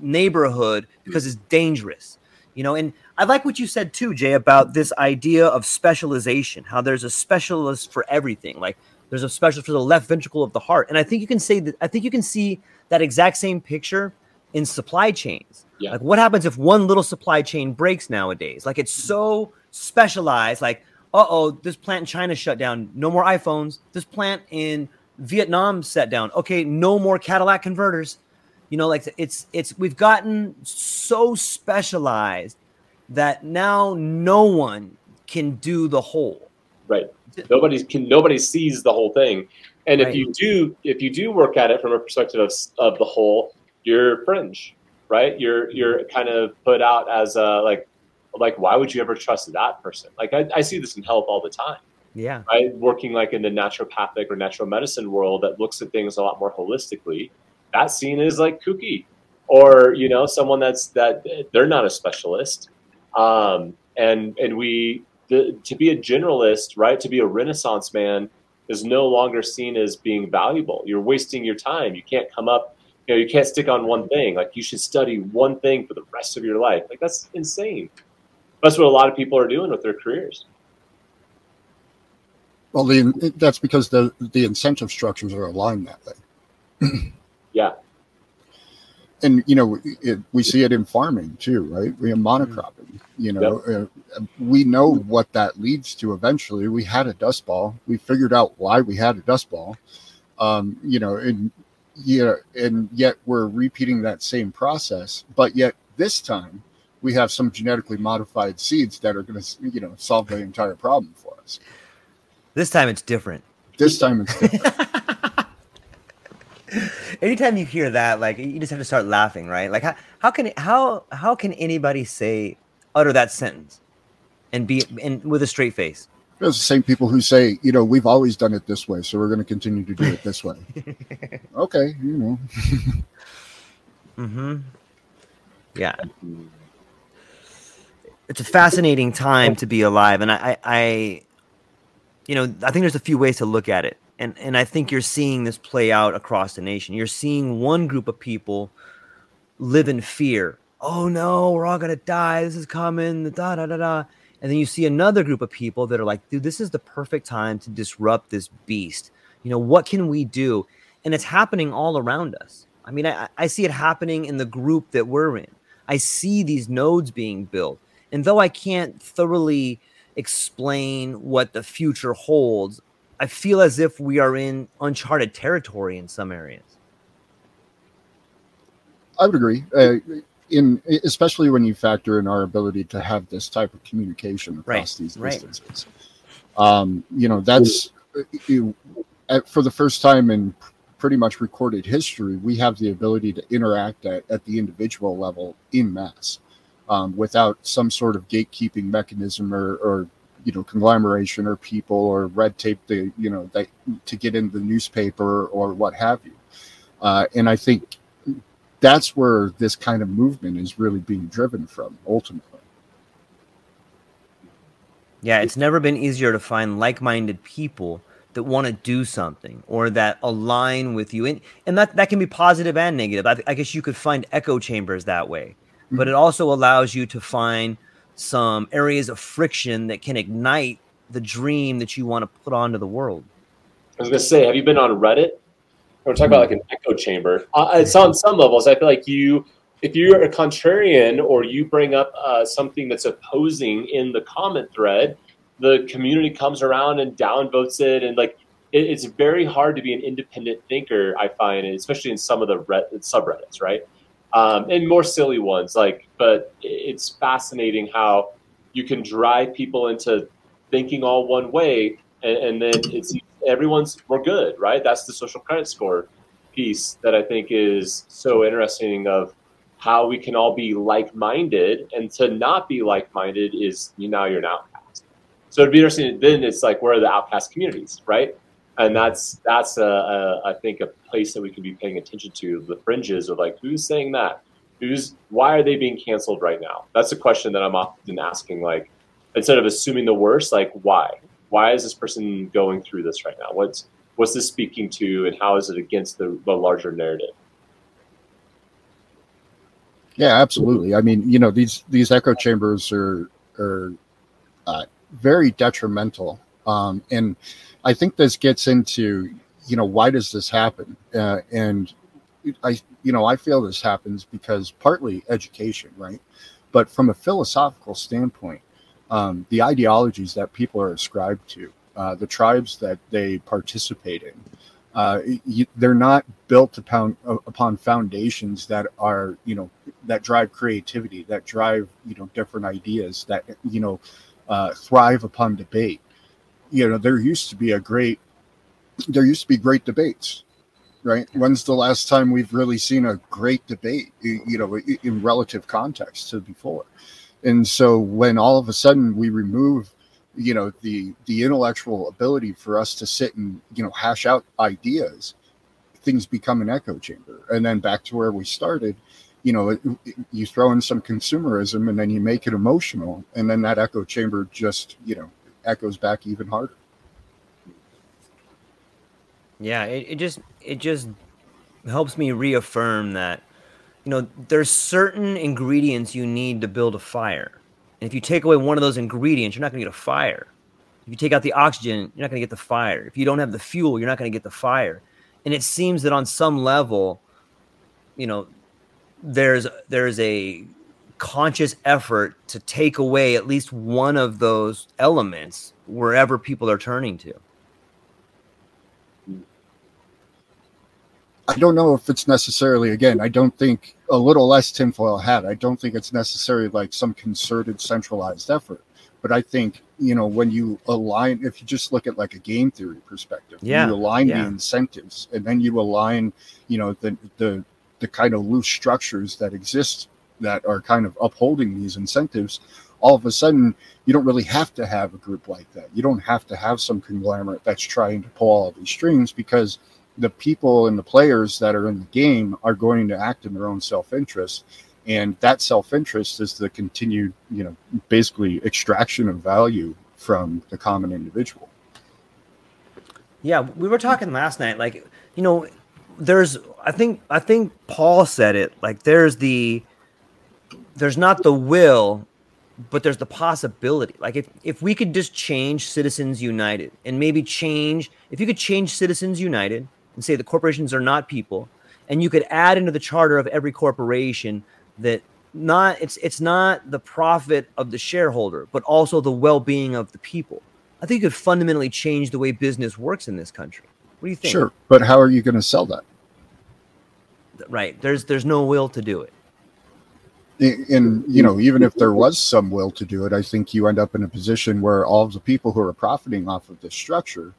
neighborhood because it's dangerous. You know, and I like what you said too, Jay, about this idea of specialization, how there's a specialist for everything. Like there's a specialist for the left ventricle of the heart. And I think you can say that I think you can see that exact same picture in supply chains. Yeah. Like what happens if one little supply chain breaks nowadays? Like it's so specialized, like, uh oh, this plant in China shut down. No more iPhones. This plant in Vietnam set down. Okay, no more Cadillac converters. You know, like it's it's we've gotten so specialized that now no one can do the whole. Right. Nobody can nobody sees the whole thing. And Right. if you do, if you do work at it from a perspective of, of the whole, you're fringe, right? You're you're kind of put out as a like like why would you ever trust that person? Like I, I see this in health all the time Yeah. right? Working like in the naturopathic or natural medicine world that looks at things a lot more holistically, that scene is like kooky, or you know, someone that's that they're not a specialist, um, and and we the, to be a generalist, right? To be a Renaissance man is no longer seen as being valuable. You're wasting your time. You can't come up. You know, you can't stick on one thing. Like you should study one thing for the rest of your life. Like that's insane. That's what a lot of people are doing with their careers. Well, the, that's because the the incentive structures are aligned that way. Yeah. and you know it, we see it in farming too right we have monocropping you know uh, we know what that leads to eventually we had a Dust Bowl we figured out why we had a Dust Bowl um, you know and yeah and yet we're repeating that same process but yet this time we have some genetically modified seeds that are going to you know solve the entire problem for us This time it's different. this time it's different. Anytime you hear that, like you just have to start laughing, right? Like how how can how how can anybody say utter that sentence and be and with a straight face? It's the same people who say, you know, we've always done it this way, so we're going to continue to do it this way. okay, you know, Mm-hmm. Yeah. It's a fascinating time to be alive, and I, I, you know, I think there's a few ways to look at it, and and I think you're seeing this play out across the nation. You're seeing one group of people live in fear. Oh no, we're all gonna die. This is coming. Da da da da. And then you see another group of people that are like, dude, this is the perfect time to disrupt this beast. You know, what can we do? And it's happening all around us. I mean, I, I see it happening in the group that we're in. I see these nodes being built. And though I can't thoroughly explain what the future holds, I feel as if we are in uncharted territory in some areas. I would agree. Uh, in especially when you factor in our ability to have this type of communication across Right, these right. distances. Um, you know, that's you, at, for the first time in pretty much recorded history, we have the ability to interact at, at the individual level in mass um, without some sort of gatekeeping mechanism or, or you know conglomeration or people or red tape to you know that to get in the newspaper or what have you. Uh, and I think that's where this kind of movement is really being driven from ultimately. Yeah, it's never been easier to find like-minded people that want to do something or that align with you, and and that that can be positive and negative. I, I guess you could find echo chambers that way, but it also allows you to find some areas of friction that can ignite the dream that you want to put onto the world. I was gonna say, have you been on Reddit? We're talking about like an echo chamber. Uh, it's on some levels. I feel like you, if you're a contrarian or you bring up uh, something that's opposing in the comment thread, the community comes around and downvotes it, and like it, it's very hard to be an independent thinker. I find, especially in some of the re- subreddits, right? Um, and more silly ones. Like, but it's fascinating how you can drive people into thinking all one way, and, and then it's everyone's we're good, right? That's the social credit score piece that I think is so interesting of how we can all be like-minded, and to not be like-minded is you now you're an outcast. So it'd be interesting. Then it's like where are the outcast communities, right? And that's that's a, a I think a place that we can be paying attention to the fringes of like who's saying that, who's why are they being canceled right now? That's a question that I'm often asking. Like instead of assuming the worst, like why? Why is this person going through this right now? What's what's this speaking to, and how is it against the, the larger narrative? Yeah, absolutely. I mean, you know, these these echo chambers are are uh, very detrimental, um, and I think this gets into you know why does this happen? Uh, and I you know I feel this happens because partly education, right? But from a philosophical standpoint, um, the ideologies that people are ascribed to, uh, the tribes that they participate in, uh, you, they're not built upon upon foundations that are you know that drive creativity, that drive you know different ideas, that you know uh, thrive upon debate. You know, there used to be a great there used to be great debates right? When's the last time we've really seen a great debate you know in relative context to before? And so when all of a sudden we remove you know the the intellectual ability for us to sit and you know hash out ideas things become an echo chamber. And then back to where we started you know you throw in some consumerism and then you make it emotional. And then that echo chamber just you know echoes back even harder. Yeah it, it just it just helps me reaffirm that you know there's certain ingredients you need to build a fire. And if you take away one of those ingredients you're not going to get a fire. If you take out the oxygen you're not going to get the fire. If you don't have the fuel you're not going to get the fire. And it seems that on some level you know there's there's a conscious effort to take away at least one of those elements wherever people are turning to I don't know if it's necessarily again. I don't think a little less tinfoil hat. I don't think it's necessarily like some concerted, centralized effort. But I think you know when you align, if you just look at like a game theory perspective, yeah, you align yeah. the incentives, and then you align, you know, the the the kind of loose structures that exist that are kind of upholding these incentives. All of a sudden, you don't really have to have a group like that. You don't have to have some conglomerate that's trying to pull all these strings because the people and the players that are in the game are going to act in their own self-interest and that self-interest is the continued you know basically extraction of value from the common individual yeah we were talking last night like you know there's i think i think paul said it like there's the there's not the will but there's the possibility. Like if, if we could just change citizens united and maybe change if you could change citizens united and say the corporations are not people and you could add into the charter of every corporation that not it's it's not the profit of the shareholder but also the well-being of the people. I think it could fundamentally change the way business works in this country. What do you think? Sure but how are you going to sell that? Right there's there's no will to do it and you know even if there was some will to do it i think you end up in a position where all of the people who are profiting off of this structure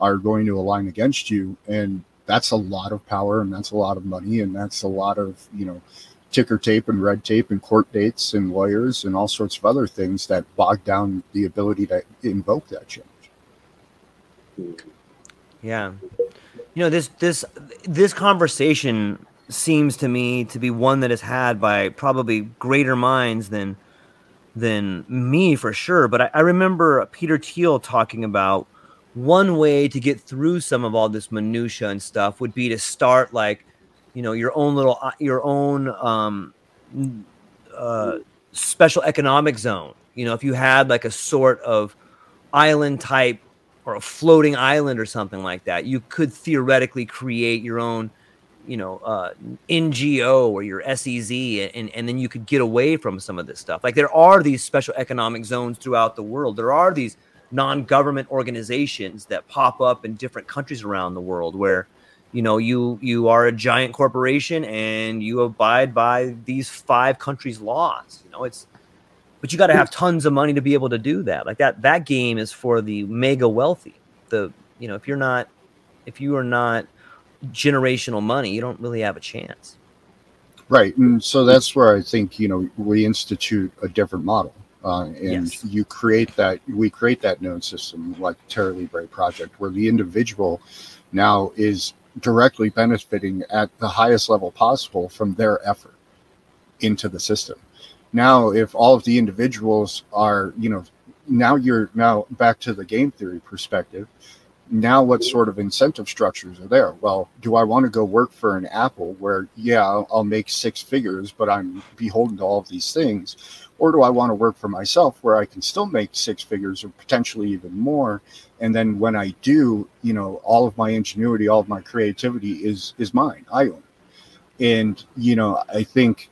are going to align against you. And that's a lot of power and that's a lot of money and that's a lot of you know ticker tape and red tape and court dates and lawyers and all sorts of other things that bog down the ability to invoke that change. Yeah. You know this this this conversation seems to me to be one that is had by probably greater minds than than me for sure but i, I remember peter thiel talking about one way to get through some of all this minutia and stuff would be to start like you know your own little uh, your own um uh special economic zone. You know if you had like a sort of island type or a floating island or something like that you could theoretically create your own you know uh ngo or your sez and and then you could get away from some of this stuff. Like there are these special economic zones throughout the world. There are these non-government organizations that pop up in different countries around the world where you know you you are a giant corporation and you abide by these five countries laws you know it's but you got to have tons of money to be able to do that. Like that that game is for the mega wealthy. The you know if you're not if you are not generational money you don't really have a chance right and so that's where i think you know we institute a different model uh, and Yes. you create that we create that known system like Terra Libre project where the individual now is directly benefiting at the highest level possible from their effort into the system. Now, if all of the individuals are, you know, now you're now back to the game theory perspective. Now, what sort of incentive structures are there? Well, do I want to go work for an Apple where, yeah, I'll, make six figures, but I'm beholden to all of these things? Or do I want to work for myself where I can still make six figures or potentially even more? And then when I do, you know, all of my ingenuity, all of my creativity is is mine. I own it. And, you know, I think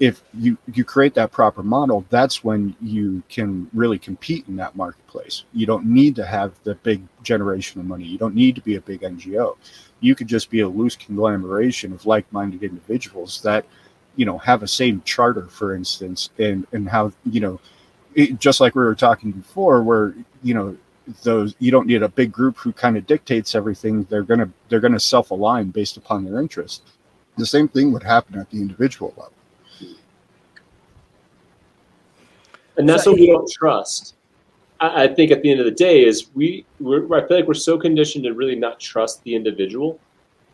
if you you create that proper model that's when you can really compete in that marketplace. You don't need to have the big generation of money. You don't need to be a big ngo you could just be a loose conglomeration of like-minded individuals that you know have a same charter for instance and and how you know it, just like we were talking before where you know those you don't need a big group who kind of dictates everything. They're going to they're going to self-align based upon their interest. The same thing would happen at the individual level and that's what we don't trust I, I think at the end of the day is we we're, I feel like we're so conditioned to really not trust the individual,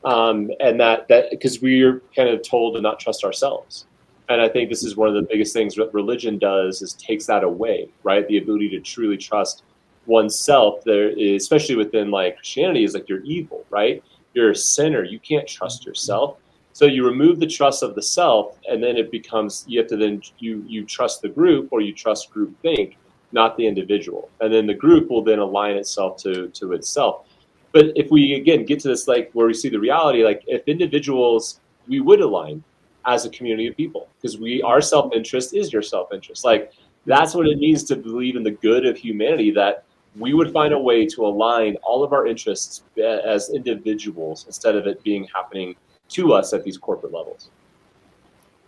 um, and that that because we're kind of told to not trust ourselves. And I think this is one of the biggest things that religion does is takes that away, right? The ability to truly trust oneself. There, is, especially within like Christianity, is like you're evil, right? You're a sinner. You can't trust yourself. So you remove the trust of the self, and then it becomes you have to then you you trust the group or you trust group think not the individual. And then the group will then align itself to to itself. But if we again get to this like where we see the reality, like if individuals, we would align as a community of people because we our self interest is your self interest. Like that's what it means to believe in the good of humanity. That we would find a way to align all of our interests eh, as individuals instead of it being happening to us at these corporate levels.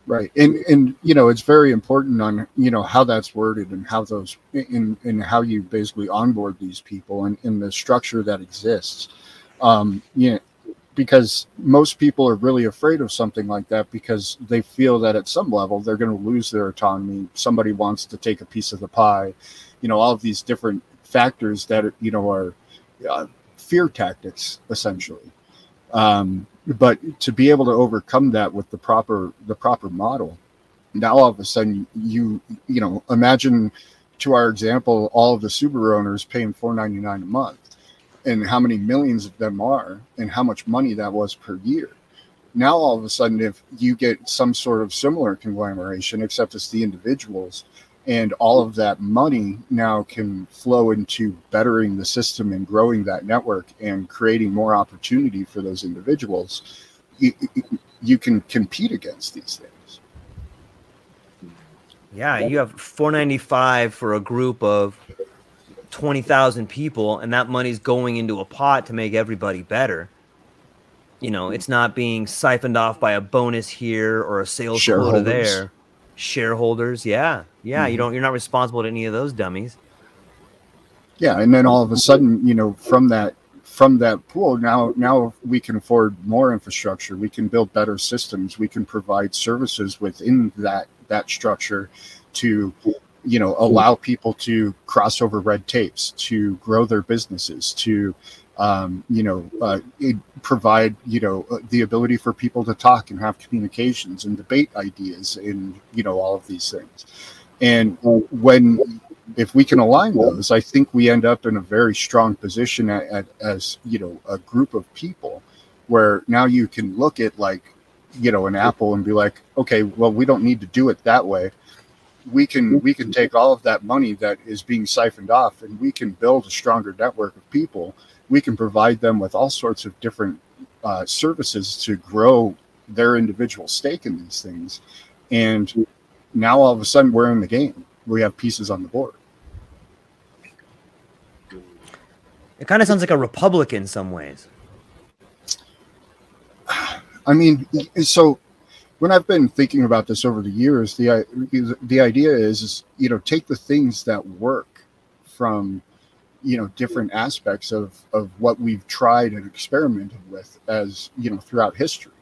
Right. And and you know it's very important on you know how that's worded and how those in in how you basically onboard these people and in the structure that exists. Um you know because most people are really afraid of something like that because they feel that at some level they're going to lose their autonomy. Somebody wants to take a piece of the pie. You know all of these different factors that you know are uh, fear tactics essentially. Um but to be able to overcome that with the proper the proper model now all of a sudden you you know imagine to our example all of the subaru owners paying 499 a month and how many millions of them are and how much money that was per year. Now all of a sudden if you get some sort of similar conglomeration except it's the individuals and all of that money now can flow into bettering the system and growing that network and creating more opportunity for those individuals. You, you can compete against these things. Yeah you have 495 for a group of 20,000 people and that money's going into a pot to make everybody better. You know it's not being siphoned off by a bonus here or a sales quota there. Shareholders. Yeah, yeah. Mm-hmm. You don't. You're not responsible to any of those dummies. Yeah, and then all of a sudden, you know, from that from that pool, now now we can afford more infrastructure. We can build better systems. We can provide services within that that structure to you know allow people to cross over red tapes to grow their businesses to um, you know, uh, provide you know uh, the ability for people to talk and have communications and debate ideas and you know all of these things. And when if we can align those, I think we end up in a very strong position at, at, as you know a group of people, where now you can look at like you know an apple and be like, okay, well we don't need to do it that way we can we can take all of that money that is being siphoned off and we can build a stronger network of people we can provide them with all sorts of different uh, services to grow their individual stake in these things. And now all of a sudden we're in the game. We have pieces on the board. It kind of sounds like a republic in some ways. I mean, so when I've been thinking about this over the years, the the idea is, is you know take the things that work from you know different aspects of of what we've tried and experimented with as you know throughout history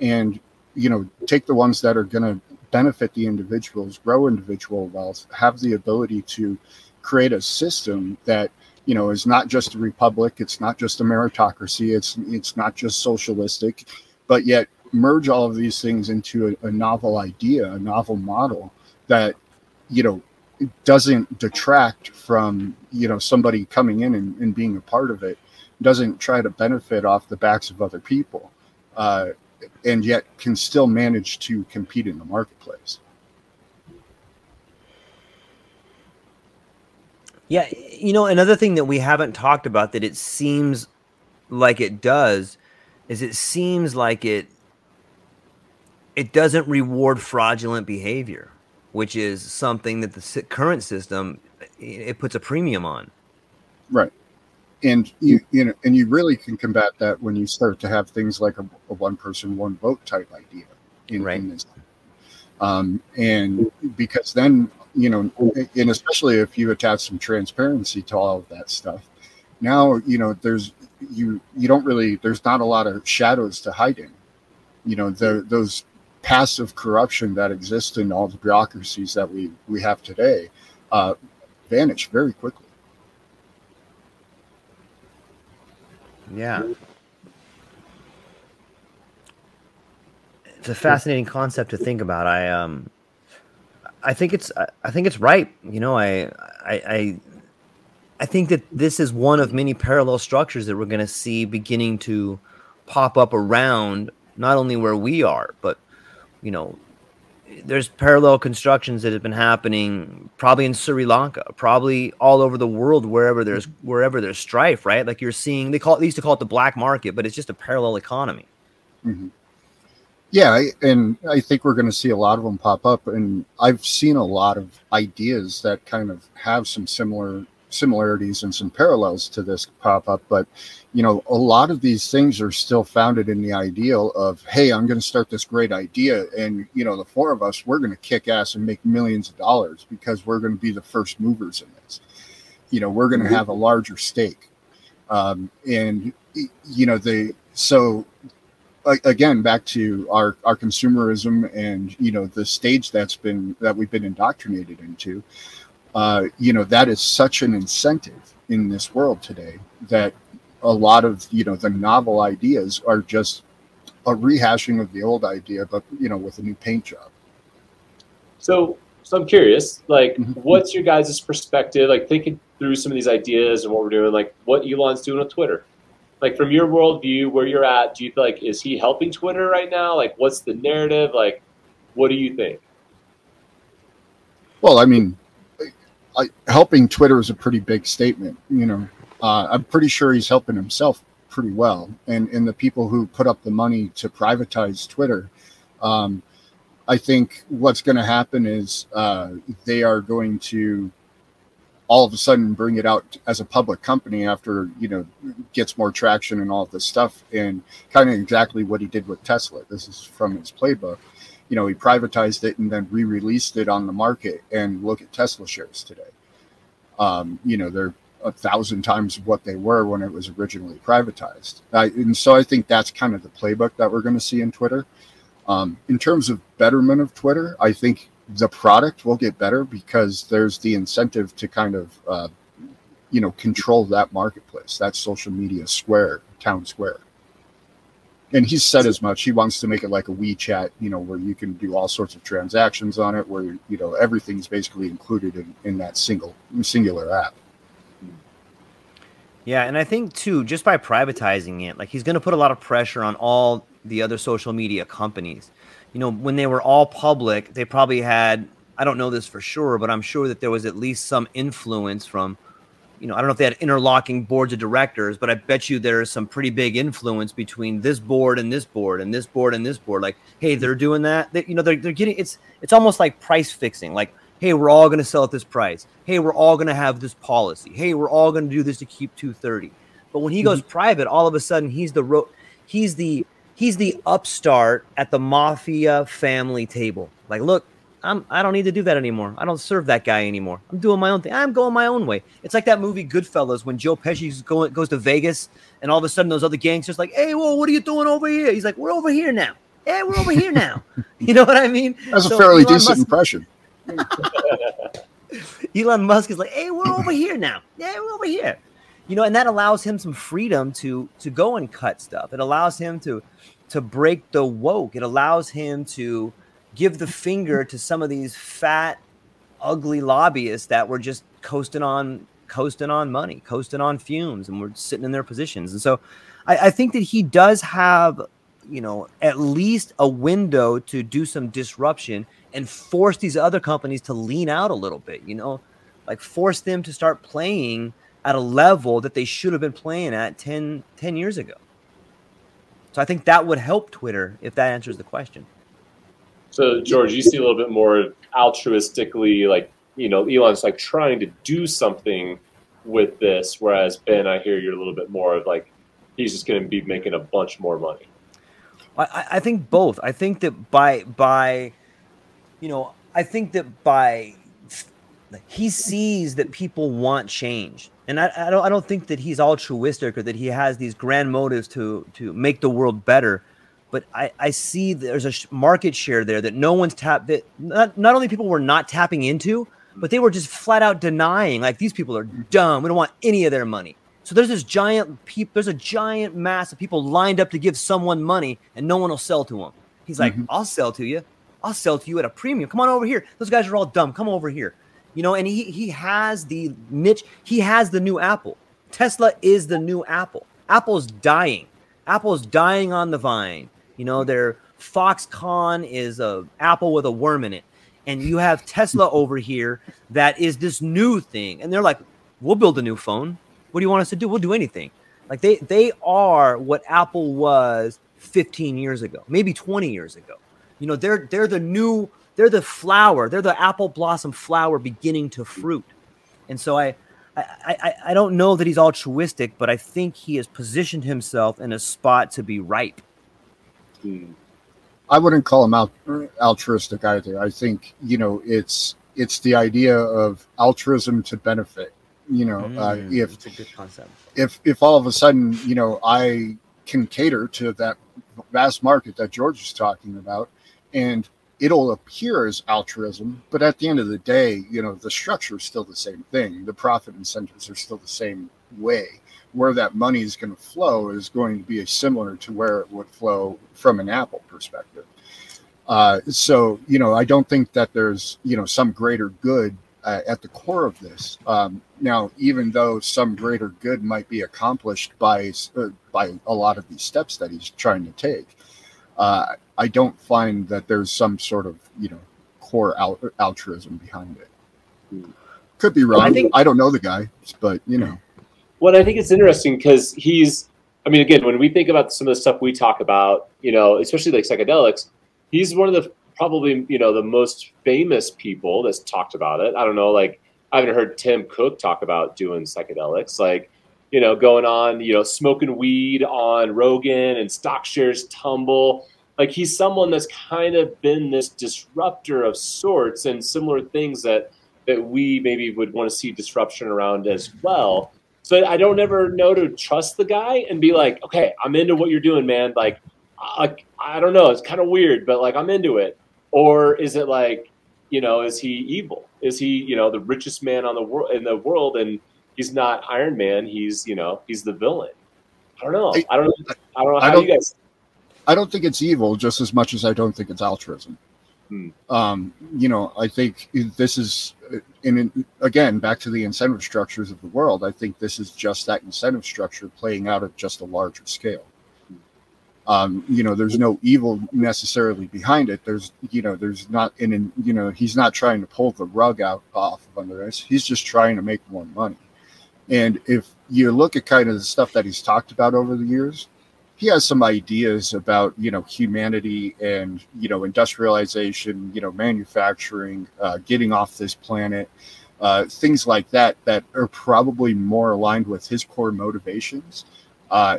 and you know take the ones that are going to benefit the individuals grow individual wealth have the ability to create a system that you know is not just a republic it's not just a meritocracy it's it's not just socialistic but yet merge all of these things into a, a novel idea a novel model that you know doesn't detract from you know somebody coming in and, and, being a part of it doesn't try to benefit off the backs of other people. Uh, and yet can still manage to compete in the marketplace yeah you know another thing that we haven't talked about that it seems like it does is it seems like it it doesn't reward fraudulent behavior which is something that the current system it puts a premium on. Right. And you you know and you really can combat that when you start to have things like a, a one person one vote type idea in, right. in this. Um, and because then you know, and especially if you attach some transparency to all of that stuff. Now, you know, there's you you don't really there's not a lot of shadows to hide in. You know, the those passive corruption that exists in all the bureaucracies that we we have today uh, vanish very quickly. Yeah. It's a fascinating concept to think about. I um I think it's I think it's right. You know, I I I, I think that this is one of many parallel structures that we're going to see beginning to pop up around not only where we are, but you know, there's parallel constructions that have been happening probably in Sri Lanka, probably all over the world wherever there's wherever there's strife, right? Like you're seeing they call it, they used to call it the black market, but it's just a parallel economy. Mm-hmm. Yeah, and I think we're going to see a lot of them pop up, and I've seen a lot of ideas that kind of have some similar similarities and some parallels to this pop up. But you know, a lot of these things are still founded in the ideal of, hey, I'm going to start this great idea, and you know, the four of us, we're going to kick ass and make millions of dollars because we're going to be the first movers in this. You know, we're going to mm-hmm. have a larger stake, um, and you know, the so again back to our our consumerism and you know the stage that's been that we've been indoctrinated into uh, you know that is such an incentive in this world today that a lot of you know the novel ideas are just a rehashing of the old idea but you know with a new paint job so so i'm curious like mm-hmm. what's your guys' perspective like thinking through some of these ideas and what we're doing like what elon's doing with twitter like from your worldview, where you're at, do you feel like is he helping Twitter right now? Like, what's the narrative? Like, what do you think? Well, I mean, I, helping Twitter is a pretty big statement. You know, uh, I'm pretty sure he's helping himself pretty well, and and the people who put up the money to privatize Twitter. Um, I think what's going to happen is uh, they are going to all of a sudden bring it out as a public company after you know gets more traction and all this stuff and kind of exactly what he did with tesla this is from his playbook you know he privatized it and then re-released it on the market. And look at tesla shares today. Um, you know they're a thousand times what they were when it was originally privatized. I, and so i think that's kind of the playbook that we're going to see in twitter. Um, in terms of betterment of twitter i think the product will get better because there's the incentive to kind of uh, you know control that marketplace that social media square town square and he's said as much. He wants to make it like a wechat you know where you can do all sorts of transactions on it where you know everything's basically included in, in that single singular app. Yeah and i think too just by privatizing it like he's going to put a lot of pressure on all the other social media companies. You know, when they were all public, they probably had, I don't know this for sure, but I'm sure that there was at least some influence from, you know, I don't know if they had interlocking boards of directors, but I bet you there's some pretty big influence between this board and this board and this board and this board. Like, hey, they're doing that. They, you know, they're, they're getting, it's, it's almost like price fixing. Like, hey, we're all going to sell at this price. Hey, we're all going to have this policy. Hey, we're all going to do this to keep 230. But when he goes mm-hmm. private, all of a sudden he's the ro- he's the he's the upstart at the mafia family table. Like, look, I'm I don't need to do that anymore. I don't serve that guy anymore. I'm doing my own thing. I'm going my own way. It's like that movie Goodfellas when Joe Pesci going goes to Vegas and all of a sudden those other gangsters like, hey, whoa, what are you doing over here? He's like, we're over here now. Hey, we're over here now. you know what I mean? That's so a fairly Elon decent Musk, impression. Elon Musk is like, hey, we're over here now. Yeah, we're over here. You know, and that allows him some freedom to to go and cut stuff. It allows him to to break the woke. It allows him to give the finger to some of these fat, ugly lobbyists that were just coasting on coasting on money, coasting on fumes, and we're sitting in their positions. And so I, I think that he does have, you know, at least a window to do some disruption and force these other companies to lean out a little bit, you know, like force them to start playing at a level that they should have been playing at 10, 10 years ago. So I think that would help Twitter if that answers the question. So George, you see a little bit more altruistically, like you know, Elon's like trying to do something with this, whereas Ben, I hear you're a little bit more of like he's just going to be making a bunch more money. I, I think both. I think that by by, you know, I think that by he sees that people want change and I, I, don't I don't think that he's altruistic or that he has these grand motives to to make the world better but I, I see there's a market share there that no one's tapped that not, not only people were not tapping into but they were just flat out denying like these people are dumb we don't want any of their money so there's this giant peop, there's a giant mass of people lined up to give someone money and no one will sell to them he's like mm-hmm. i'll sell to you i'll sell to you at a premium come on over here those guys are all dumb come over here you know, and he he has the niche. He has the new Apple. Tesla is the new Apple. Apple's dying. Apple's dying on the vine. You know, their Foxconn is a apple with a worm in it, and you have Tesla over here that is this new thing, and they're like, "We'll build a new phone. What do you want us to do? We'll do anything." Like they they are what Apple was 15 years ago, maybe 20 years ago. You know, they're they're the new they're the flower, they're the apple blossom flower beginning to fruit. And so I, I, I, I don't know that he's altruistic, but I think he has positioned himself in a spot to be ripe. I wouldn't call him alt- altruistic either. I think you know it's it's the idea of altruism to benefit. You know, mm, uh, if it's a good concept. If if all of a sudden you know I can cater to that vast market that George is talking about, and it'll appear as altruism, but at the end of the day, you know, the structure is still the same thing. The profit incentives are still the same way. Where that money is going to flow is going to be similar to where it would flow from an Apple perspective. Uh, so, you know, I don't think that there's, you know, some greater good uh, at the core of this. Um, now, even though some greater good might be accomplished by uh, by a lot of these steps that he's trying to take, uh, I don't find that there's some sort of you know core altruism behind it. Could be wrong. Well, I, think, I don't know the guy, but you know. Well, I think it's interesting because he's. I mean, again, when we think about some of the stuff we talk about, you know, especially like psychedelics, he's one of the probably you know the most famous people that's talked about it. I don't know, like I haven't heard Tim Cook talk about doing psychedelics, like you know, going on, you know, smoking weed on Rogan and stock shares tumble like he's someone that's kind of been this disruptor of sorts and similar things that that we maybe would want to see disruption around as well. So I don't ever know to trust the guy and be like, okay, I'm into what you're doing, man. Like, I, I don't know, it's kind of weird, but like I'm into it. Or is it like, you know, is he evil? Is he, you know, the richest man on the world in the world, and he's not Iron Man? He's, you know, he's the villain. I don't know. I don't know. I don't know how don't, you guys I don't think it's evil just as much as I don't think it's altruism. Hmm. Um, you know, I think this is, in again, back to the incentive structures of the world. I think this is just that incentive structure playing out at just a larger scale. Um, you know, there's no evil necessarily behind it. There's, you know, there's not, in, you know, he's not trying to pull the rug out off of under us. He's just trying to make more money. And if you look at kind of the stuff that he's talked about over the years, he has some ideas about you know humanity and you know industrialization you know manufacturing uh, getting off this planet uh, things like that that are probably more aligned with his core motivations. Uh,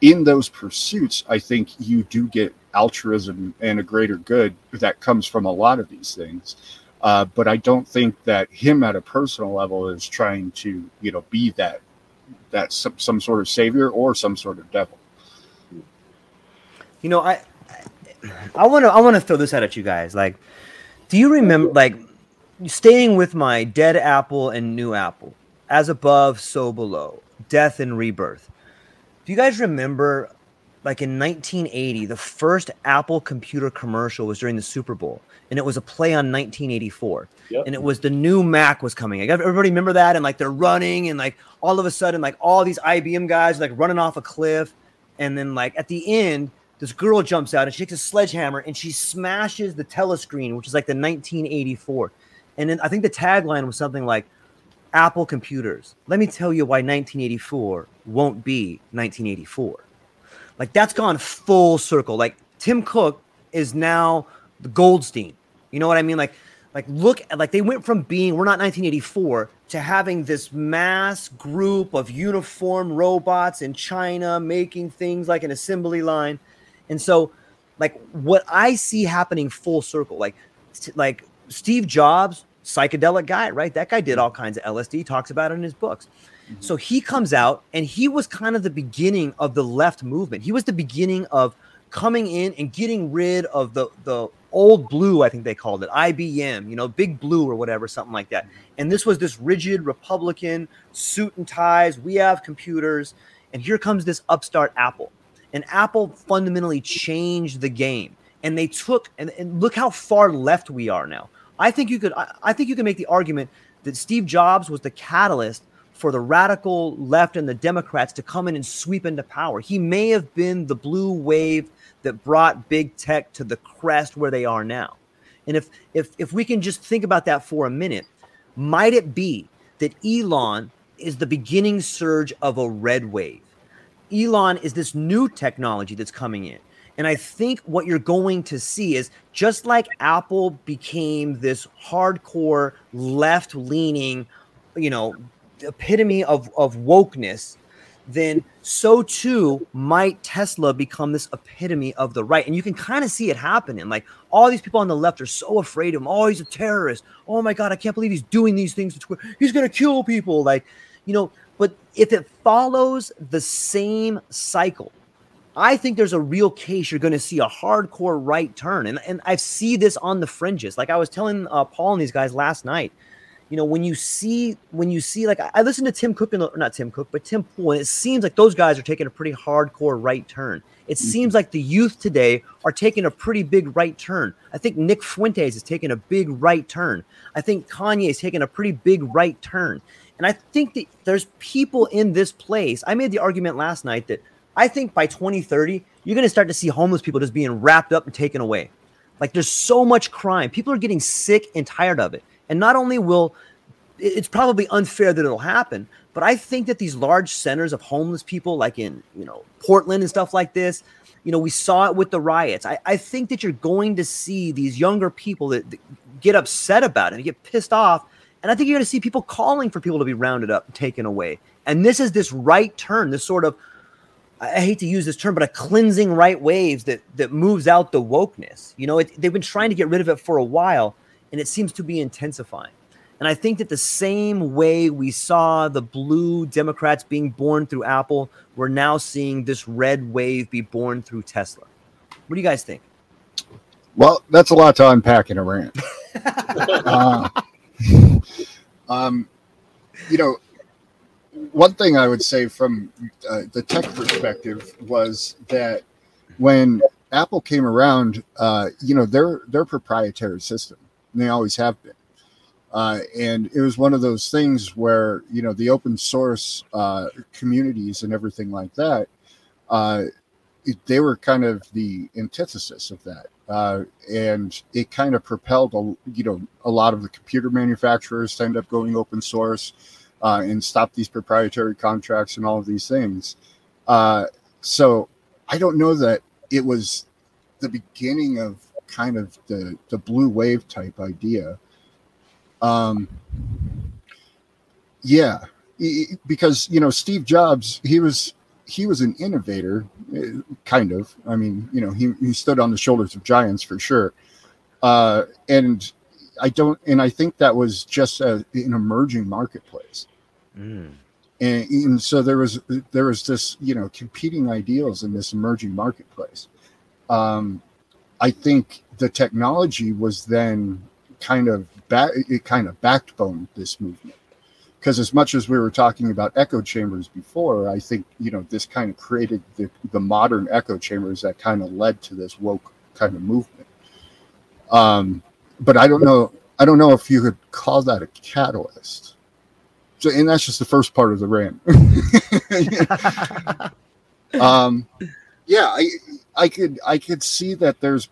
in those pursuits i think you do get altruism and a greater good that comes from a lot of these things. Uh, but i don't think that him at a personal level is trying to you know be that that some, some sort of savior or some sort of devil you know, I I want to I want to throw this out at you guys. Like, do you remember like staying with my dead apple and new apple, as above, so below, death and rebirth? Do you guys remember, like in 1980, the first Apple computer commercial was during the Super Bowl, and it was a play on 1984, yep. and it was the new Mac was coming. Everybody remember that? And like they're running, and like all of a sudden, like all these IBM guys like running off a cliff, and then like at the end this girl jumps out and she takes a sledgehammer and she smashes the telescreen, which is like the 1984. And then I think the tagline was something like Apple computers. Let me tell you why 1984 won't be 1984. Like that's gone full circle. Like Tim Cook is now the Goldstein. You know what I mean? Like, like look at like they went from being we're not 1984 to having this mass group of uniform robots in China making things like an assembly line and so, like what I see happening full circle, like like Steve Jobs psychedelic guy, right? That guy did all kinds of LSD, talks about it in his books. Mm-hmm. So he comes out and he was kind of the beginning of the left movement. He was the beginning of coming in and getting rid of the the old blue, I think they called it, IBM, you know, big blue or whatever, something like that. And this was this rigid Republican suit and ties. We have computers. And here comes this upstart Apple. And Apple fundamentally changed the game. And they took, and, and look how far left we are now. I think you could, I, I think you can make the argument that Steve Jobs was the catalyst for the radical left and the Democrats to come in and sweep into power. He may have been the blue wave that brought big tech to the crest where they are now. And if if if we can just think about that for a minute, might it be that Elon is the beginning surge of a red wave? Elon is this new technology that's coming in. And I think what you're going to see is just like Apple became this hardcore left leaning, you know, epitome of, of wokeness then so too might Tesla become this epitome of the right. And you can kind of see it happening. Like all these people on the left are so afraid of him. Oh, he's a terrorist. Oh my God, I can't believe he's doing these things. He's going to kill people. Like, you know, if it follows the same cycle, I think there's a real case you're going to see a hardcore right turn. And, and I see this on the fringes. Like I was telling uh, Paul and these guys last night, you know, when you see when you see like I listened to Tim Cook and not Tim Cook, but Tim Pool, and it seems like those guys are taking a pretty hardcore right turn. It mm-hmm. seems like the youth today are taking a pretty big right turn. I think Nick Fuentes is taking a big right turn. I think Kanye is taking a pretty big right turn. And I think that there's people in this place. I made the argument last night that I think by 2030, you're going to start to see homeless people just being wrapped up and taken away. Like there's so much crime. People are getting sick and tired of it. And not only will it's probably unfair that it'll happen, but I think that these large centers of homeless people, like in you know Portland and stuff like this, you know, we saw it with the riots. I, I think that you're going to see these younger people that, that get upset about it, get pissed off, and I think you're going to see people calling for people to be rounded up and taken away. And this is this right turn, this sort of I hate to use this term, but a cleansing right waves that that moves out the wokeness. You know, it, they've been trying to get rid of it for a while, and it seems to be intensifying. And I think that the same way we saw the blue Democrats being born through Apple, we're now seeing this red wave be born through Tesla. What do you guys think? Well, that's a lot to unpack in a rant. uh, um, you know, one thing I would say from uh, the tech perspective was that when Apple came around, uh, you know, they're they're proprietary system. And they always have been. Uh, and it was one of those things where you know the open source uh, communities and everything like that uh, it, they were kind of the antithesis of that uh, and it kind of propelled a, you know a lot of the computer manufacturers to end up going open source uh, and stop these proprietary contracts and all of these things. Uh, so i don't know that it was the beginning of kind of the the blue wave type idea. Um, yeah, because you know Steve Jobs, he was he was an innovator, eh, kind of. I mean, you know, he he stood on the shoulders of giants for sure. Uh, and I don't, and I think that was just a, an emerging marketplace. Mm. And, and so there was there was this you know competing ideals in this emerging marketplace. Um, I think the technology was then kind of back it kind of backbone this movement because as much as we were talking about echo chambers before i think you know this kind of created the, the modern echo chambers that kind of led to this woke kind of movement. Um but i don't know i don't know if you could call that a catalyst. So and that's just the first part of the rant. Um yeah i i could i could see that there's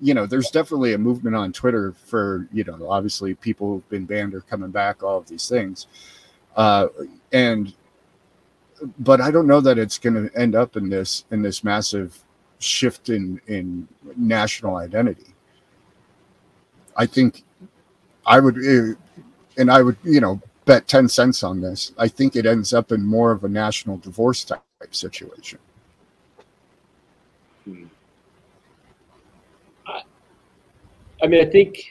you know, there's definitely a movement on Twitter for, you know, obviously people who've been banned are coming back, all of these things. Uh, and, but I don't know that it's going to end up in this, in this massive shift in, in national identity. I think I would, eh, and I would, you know, bet 10 cents on this. I think it ends up in more of a national divorce type situation. Hmm. I mean, I think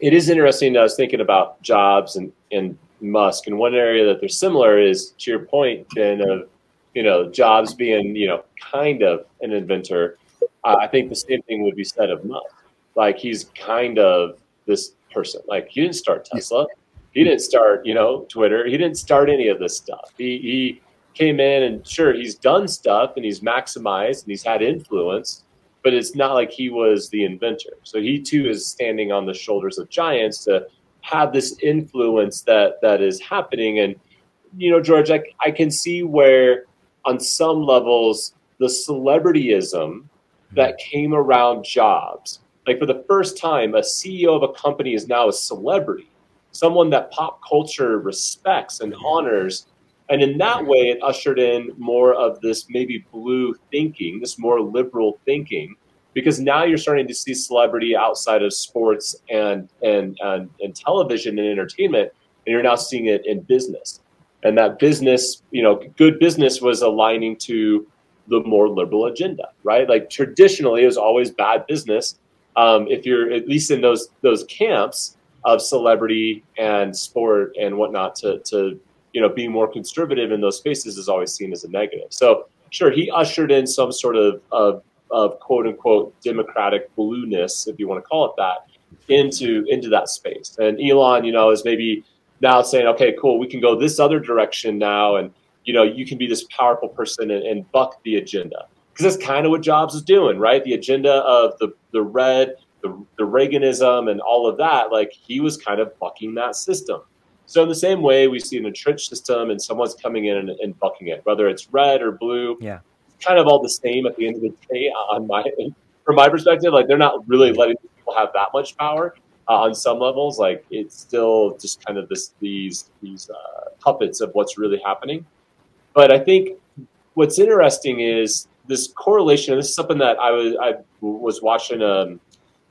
it is interesting. I was thinking about Jobs and and Musk, and one area that they're similar is to your point, Ben, of you know Jobs being you know kind of an inventor. Uh, I think the same thing would be said of Musk. Like he's kind of this person. Like he didn't start Tesla, he didn't start you know Twitter, he didn't start any of this stuff. He he came in and sure he's done stuff and he's maximized and he's had influence, but it's not like he was the inventor. So he too is standing on the shoulders of giants to have this influence that that is happening. And you know, George, I, I can see where on some levels the celebrityism hmm. that came around jobs. Like for the first time, a CEO of a company is now a celebrity, someone that pop culture respects and hmm. honors and in that way, it ushered in more of this maybe blue thinking, this more liberal thinking, because now you're starting to see celebrity outside of sports and and and, and television and entertainment, and you're now seeing it in business. And that business, you know, good business was aligning to the more liberal agenda, right? Like traditionally, it was always bad business. Um, if you're at least in those those camps of celebrity and sport and whatnot to to you know, being more conservative in those spaces is always seen as a negative. So sure, he ushered in some sort of, of, of quote unquote democratic blueness, if you want to call it that, into into that space. And Elon, you know, is maybe now saying, okay, cool, we can go this other direction now, and you know, you can be this powerful person and, and buck the agenda because that's kind of what Jobs is doing, right? The agenda of the the red, the, the Reaganism, and all of that. Like he was kind of bucking that system. So in the same way, we see an entrenched system and someone's coming in and, and bucking it, whether it's red or blue. Yeah, kind of all the same at the end of the day. On my, from my perspective, like they're not really letting people have that much power uh, on some levels. Like it's still just kind of this these these uh, puppets of what's really happening. But I think what's interesting is this correlation. This is something that I was I was watching um,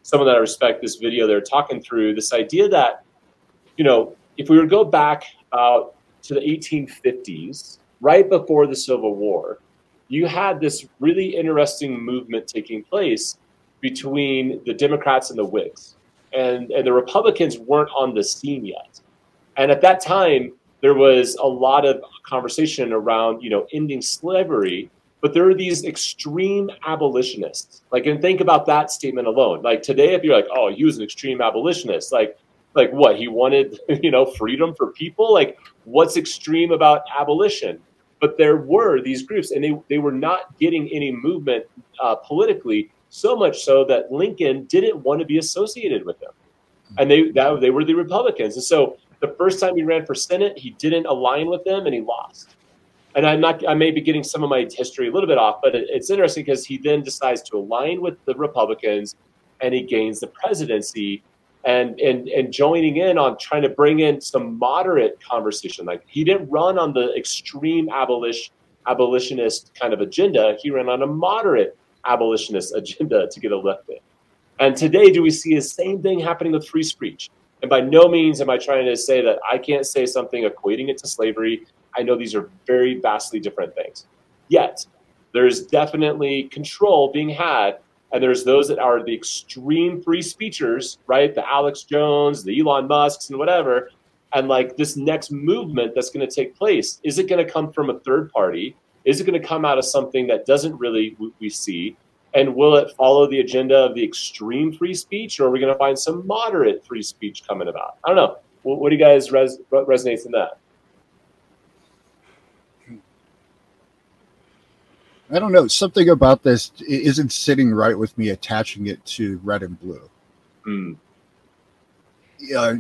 someone that I respect this video. They're talking through this idea that you know if we were to go back uh, to the 1850s, right before the Civil War, you had this really interesting movement taking place between the Democrats and the Whigs. And, and the Republicans weren't on the scene yet. And at that time, there was a lot of conversation around, you know, ending slavery, but there are these extreme abolitionists. Like, and think about that statement alone. Like today, if you're like, oh, he was an extreme abolitionist, like like what he wanted you know freedom for people? Like what's extreme about abolition? But there were these groups and they, they were not getting any movement uh, politically so much so that lincoln didn't want to be associated with them. And they that, they were the republicans. And so the first time he ran for senate he didn't align with them and he lost. And i'm not i may be getting some of my history a little bit off but it, it's interesting because he then decides to align with the republicans and he gains the presidency and and and joining in on trying to bring in some moderate conversation. Like he didn't run on the extreme abolition abolitionist kind of agenda. He ran on a moderate abolitionist agenda to get elected. And today, do we see the same thing happening with free speech? And by no means am I trying to say that I can't say something equating it to slavery. I know these are very vastly different things. Yet, there's definitely control being had and there's those that are the extreme free speechers, right? The Alex Jones, the Elon Musks, and whatever. And like this next movement that's going to take place, is it going to come from a third party? Is it going to come out of something that doesn't really we see? And will it follow the agenda of the extreme free speech, or are we going to find some moderate free speech coming about? I don't know. What, what do you guys res- resonates in that? I don't know. Something about this isn't sitting right with me attaching it to red and blue. Mm. Yeah,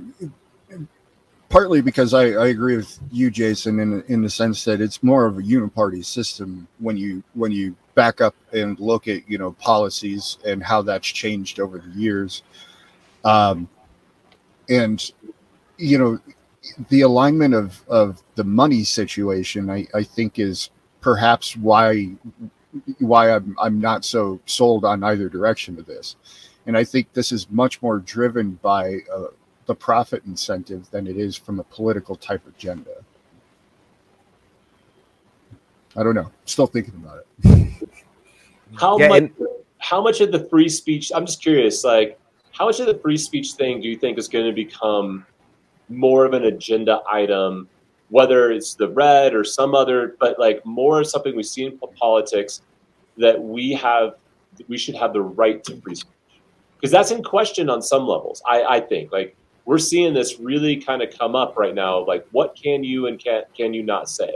partly because I, I agree with you, Jason, in in the sense that it's more of a uniparty system when you when you back up and look at you know policies and how that's changed over the years. Um, and you know the alignment of of the money situation, I, I think is perhaps why why I'm I'm not so sold on either direction of this. And I think this is much more driven by uh, the profit incentive than it is from a political type agenda. I don't know. Still thinking about it. how yeah, much? And- how much of the free speech? I'm just curious. Like, how much of the free speech thing do you think is going to become more of an agenda item, whether it's the red or some other, but like more something we see in politics that we have, we should have the right to free speech because that's in question on some levels. I, I think like we're seeing this really kind of come up right now. Like, what can you and can can you not say?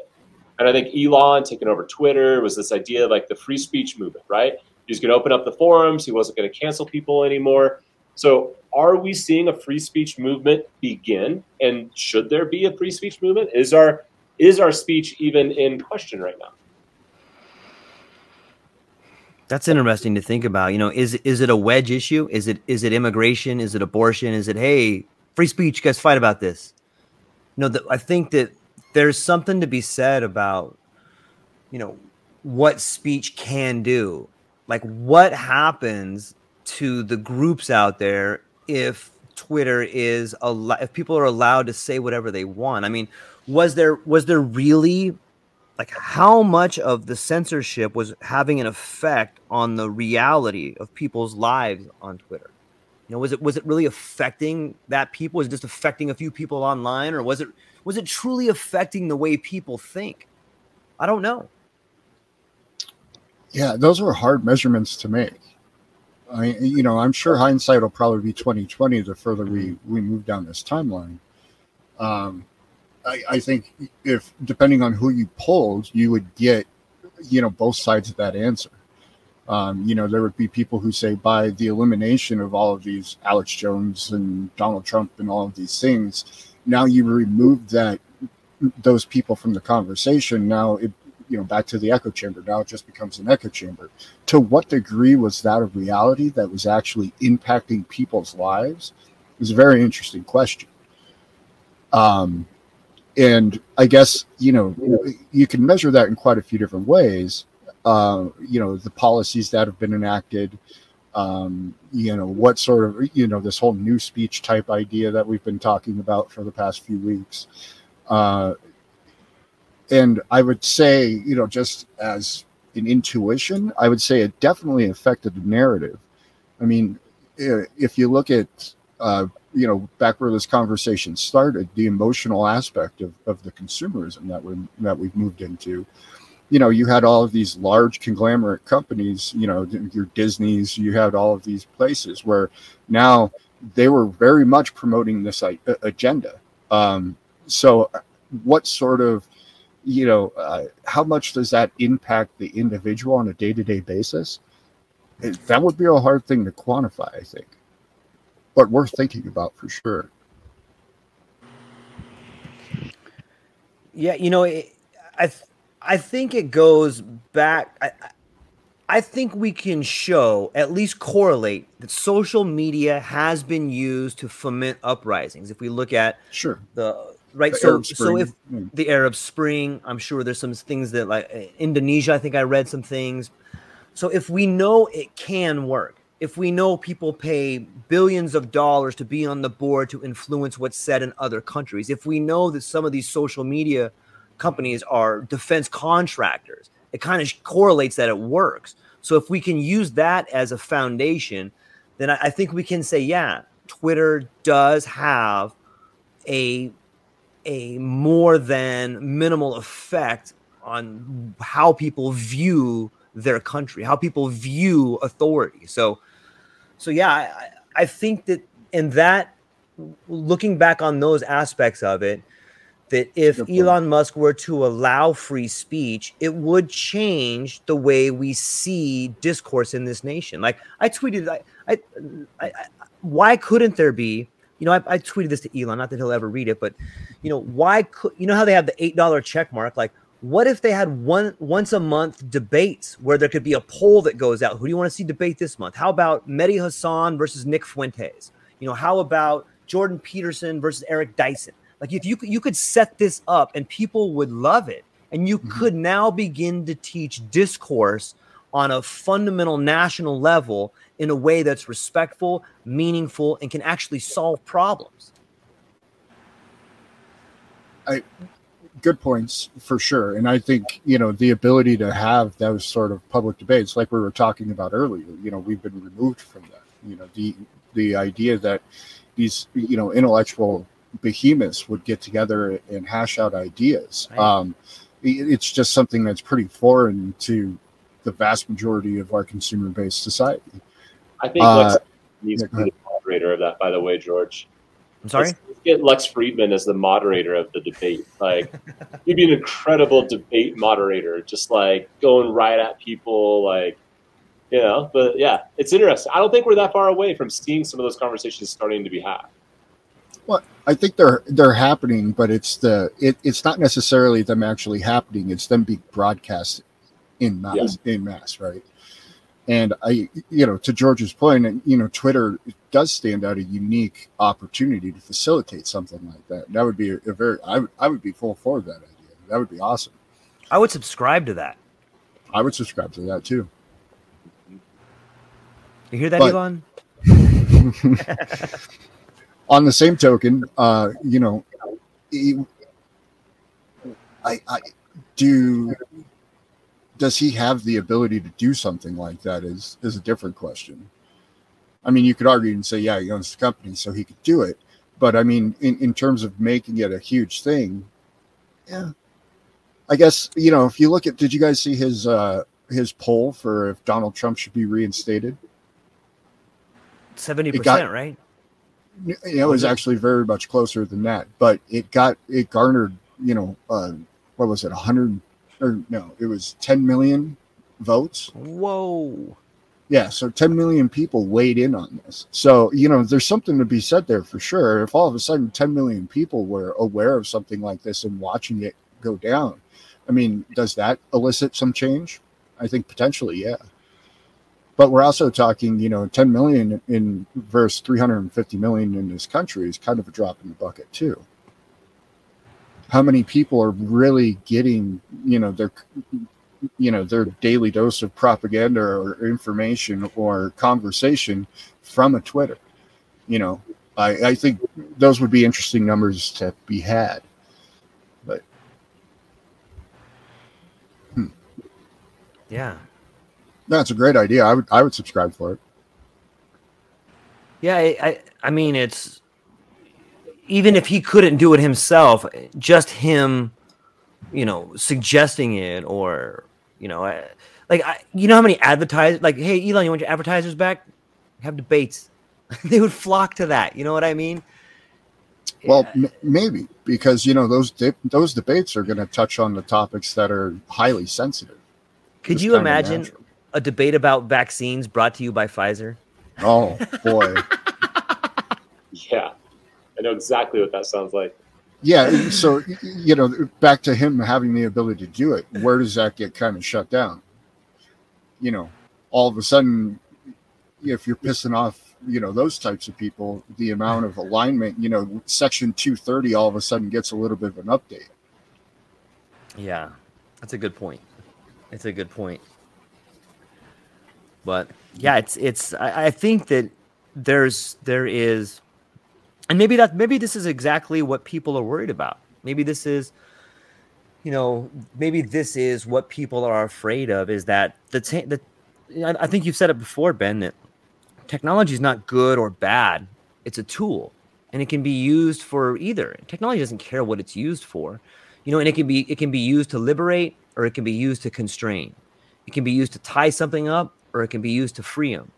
And I think Elon taking over Twitter was this idea of like the free speech movement, right? He's going to open up the forums. He wasn't going to cancel people anymore. So, are we seeing a free speech movement begin? And should there be a free speech movement? Is our is our speech even in question right now? That's interesting to think about. You know, is is it a wedge issue? Is it is it immigration? Is it abortion? Is it hey, free speech? Guys fight about this. No, I think that there's something to be said about, you know, what speech can do. Like what happens to the groups out there if Twitter is a if people are allowed to say whatever they want. I mean, was there was there really like how much of the censorship was having an effect on the reality of people's lives on Twitter? You know, was it was it really affecting that people? Was it just affecting a few people online, or was it was it truly affecting the way people think? I don't know. Yeah, those are hard measurements to make. I, you know, I'm sure hindsight will probably be 2020 the further we we move down this timeline. Um, I, I think if depending on who you polled, you would get, you know, both sides of that answer. Um, you know, there would be people who say by the elimination of all of these Alex Jones and Donald Trump and all of these things, now you remove that those people from the conversation. Now it you know back to the echo chamber now it just becomes an echo chamber. To what degree was that a reality that was actually impacting people's lives? Is a very interesting question. Um and i guess you know you can measure that in quite a few different ways. Uh, you know the policies that have been enacted um, you know what sort of you know this whole new speech type idea that we've been talking about for the past few weeks. Uh, and I would say, you know, just as an intuition, I would say it definitely affected the narrative. I mean, if you look at, uh, you know, back where this conversation started, the emotional aspect of, of the consumerism that we that we've moved into, you know, you had all of these large conglomerate companies, you know, your Disney's, you had all of these places where now they were very much promoting this uh, agenda. Um, so, what sort of you know, uh, how much does that impact the individual on a day to day basis? It, that would be a hard thing to quantify, I think, but worth thinking about for sure. Yeah, you know, it, I th- I think it goes back. I, I think we can show, at least correlate, that social media has been used to foment uprisings. If we look at sure the right the so so if mm. the arab spring i'm sure there's some things that like uh, indonesia i think i read some things. So if we know it can work if we know people pay billions of dollars to be on the board to influence what's said in other countries if we know that some of these social media companies are defense contractors it kind of correlates that it works. So if we can use that as a foundation then I, I think we can say yeah twitter does have a a more than minimal effect on how people view their country, how people view authority. So, so yeah, I, I think that in that, looking back on those aspects of it, that if Elon Musk were to allow free speech, it would change the way we see discourse in this nation. Like I tweeted, I, I, I, why couldn't there be you know, I, I, tweeted this to Elon, not that he'll ever read it, but you know, why could you know how they have the eight dollar check mark? Like, what if they had one once a month debates where there could be a poll that goes out? Who do you want to see debate this month? How about Mehdi Hasan versus Nick Fuentes? You know, how about Jordan Peterson versus Eric Dyson? Like, if you you could set this up and people would love it, and you mm-hmm. could now begin to teach discourse on a fundamental national level in a way that's respectful, meaningful, and can actually solve problems. I good points for sure. And I think, you know, the ability to have those sort of public debates, like we were talking about earlier, you know, we've been removed from that. You know, the the idea that these you know intellectual behemoths would get together and hash out ideas. Right. Um, it's just something that's pretty foreign to the vast majority of our consumer-based society. I think Uh, Lex needs yeah, to go be the moderator of that. By the way, George. I'm sorry. Let's, let's get Lex Fridman as the moderator of the debate. Like, he'd be an incredible debate moderator, just like going right at people, like, you know. But yeah, it's interesting. I don't think we're that far away from seeing some of those conversations starting to be had. Well, I think they're they're happening, but it's the it, it's not necessarily them actually happening. It's them being broadcast in mass in mass, right? And I, you know, to George's point, and you know, Twitter does stand out a unique opportunity to facilitate something like that. That would be a, a very I would I would be full for that idea. That would be awesome. I would subscribe to that. I would subscribe to that too. You hear that, But- Yvonne? on the same token, uh, you know, I, I do. Does he have the ability to do something like that? Is is a different question. I mean, you could argue and say, yeah, he owns the company, so he could do it. But I mean, in, in terms of making it a huge thing, yeah, I guess you know. If you look at, did you guys see his uh, his poll for if Donald Trump should be reinstated? Seventy percent, right? it was actually very much closer than that but it got it garnered you know uh what was it 100 or no it was 10 million votes. Whoa. yeah so 10 million people weighed in on this. So you know there's something to be said there for sure. If all of a sudden 10 million people were aware of something like this and watching it go down i mean does that elicit some change? I think potentially yeah. But we're also talking you know 10 million in versus 350 million in this country is kind of a drop in the bucket too how many people are really getting you know their you know their daily dose of propaganda or information or conversation from a twitter? You know i i think those would be interesting numbers to be had But hmm. Yeah. that's a great idea. I would i would subscribe for it. Yeah, I, I, I mean, it's even if he couldn't do it himself, just him, you know, suggesting it or, you know, I, like, I, you know how many advertisers, like, hey, Elon, you want your advertisers back? Have debates. they would flock to that. You know what I mean? well m- maybe because you know those de- those debates are going to touch on the topics that are highly sensitive could you imagine natural. a debate about vaccines brought to you by Pfizer? oh boy Yeah, I know exactly what that sounds like. yeah so you know back to him having the ability to do it where does that get kind of shut down you know all of a sudden if you're pissing off you know those types of people the amount of alignment you know section 230 all of a sudden gets a little bit of an update Yeah, that's a good point. It's a good point. But yeah, it's it's. I, I think that there's there is, and maybe that maybe this is exactly what people are worried about. Maybe this is, you know, maybe this is what people are afraid of is that the ta- the. I think you've said it before, Ben. That technology is not good or bad. It's a tool, and it can be used for either. Technology doesn't care what it's used for you know and it can be it can be used to liberate or it can be used to constrain it can be used to tie something up or it can be used to free them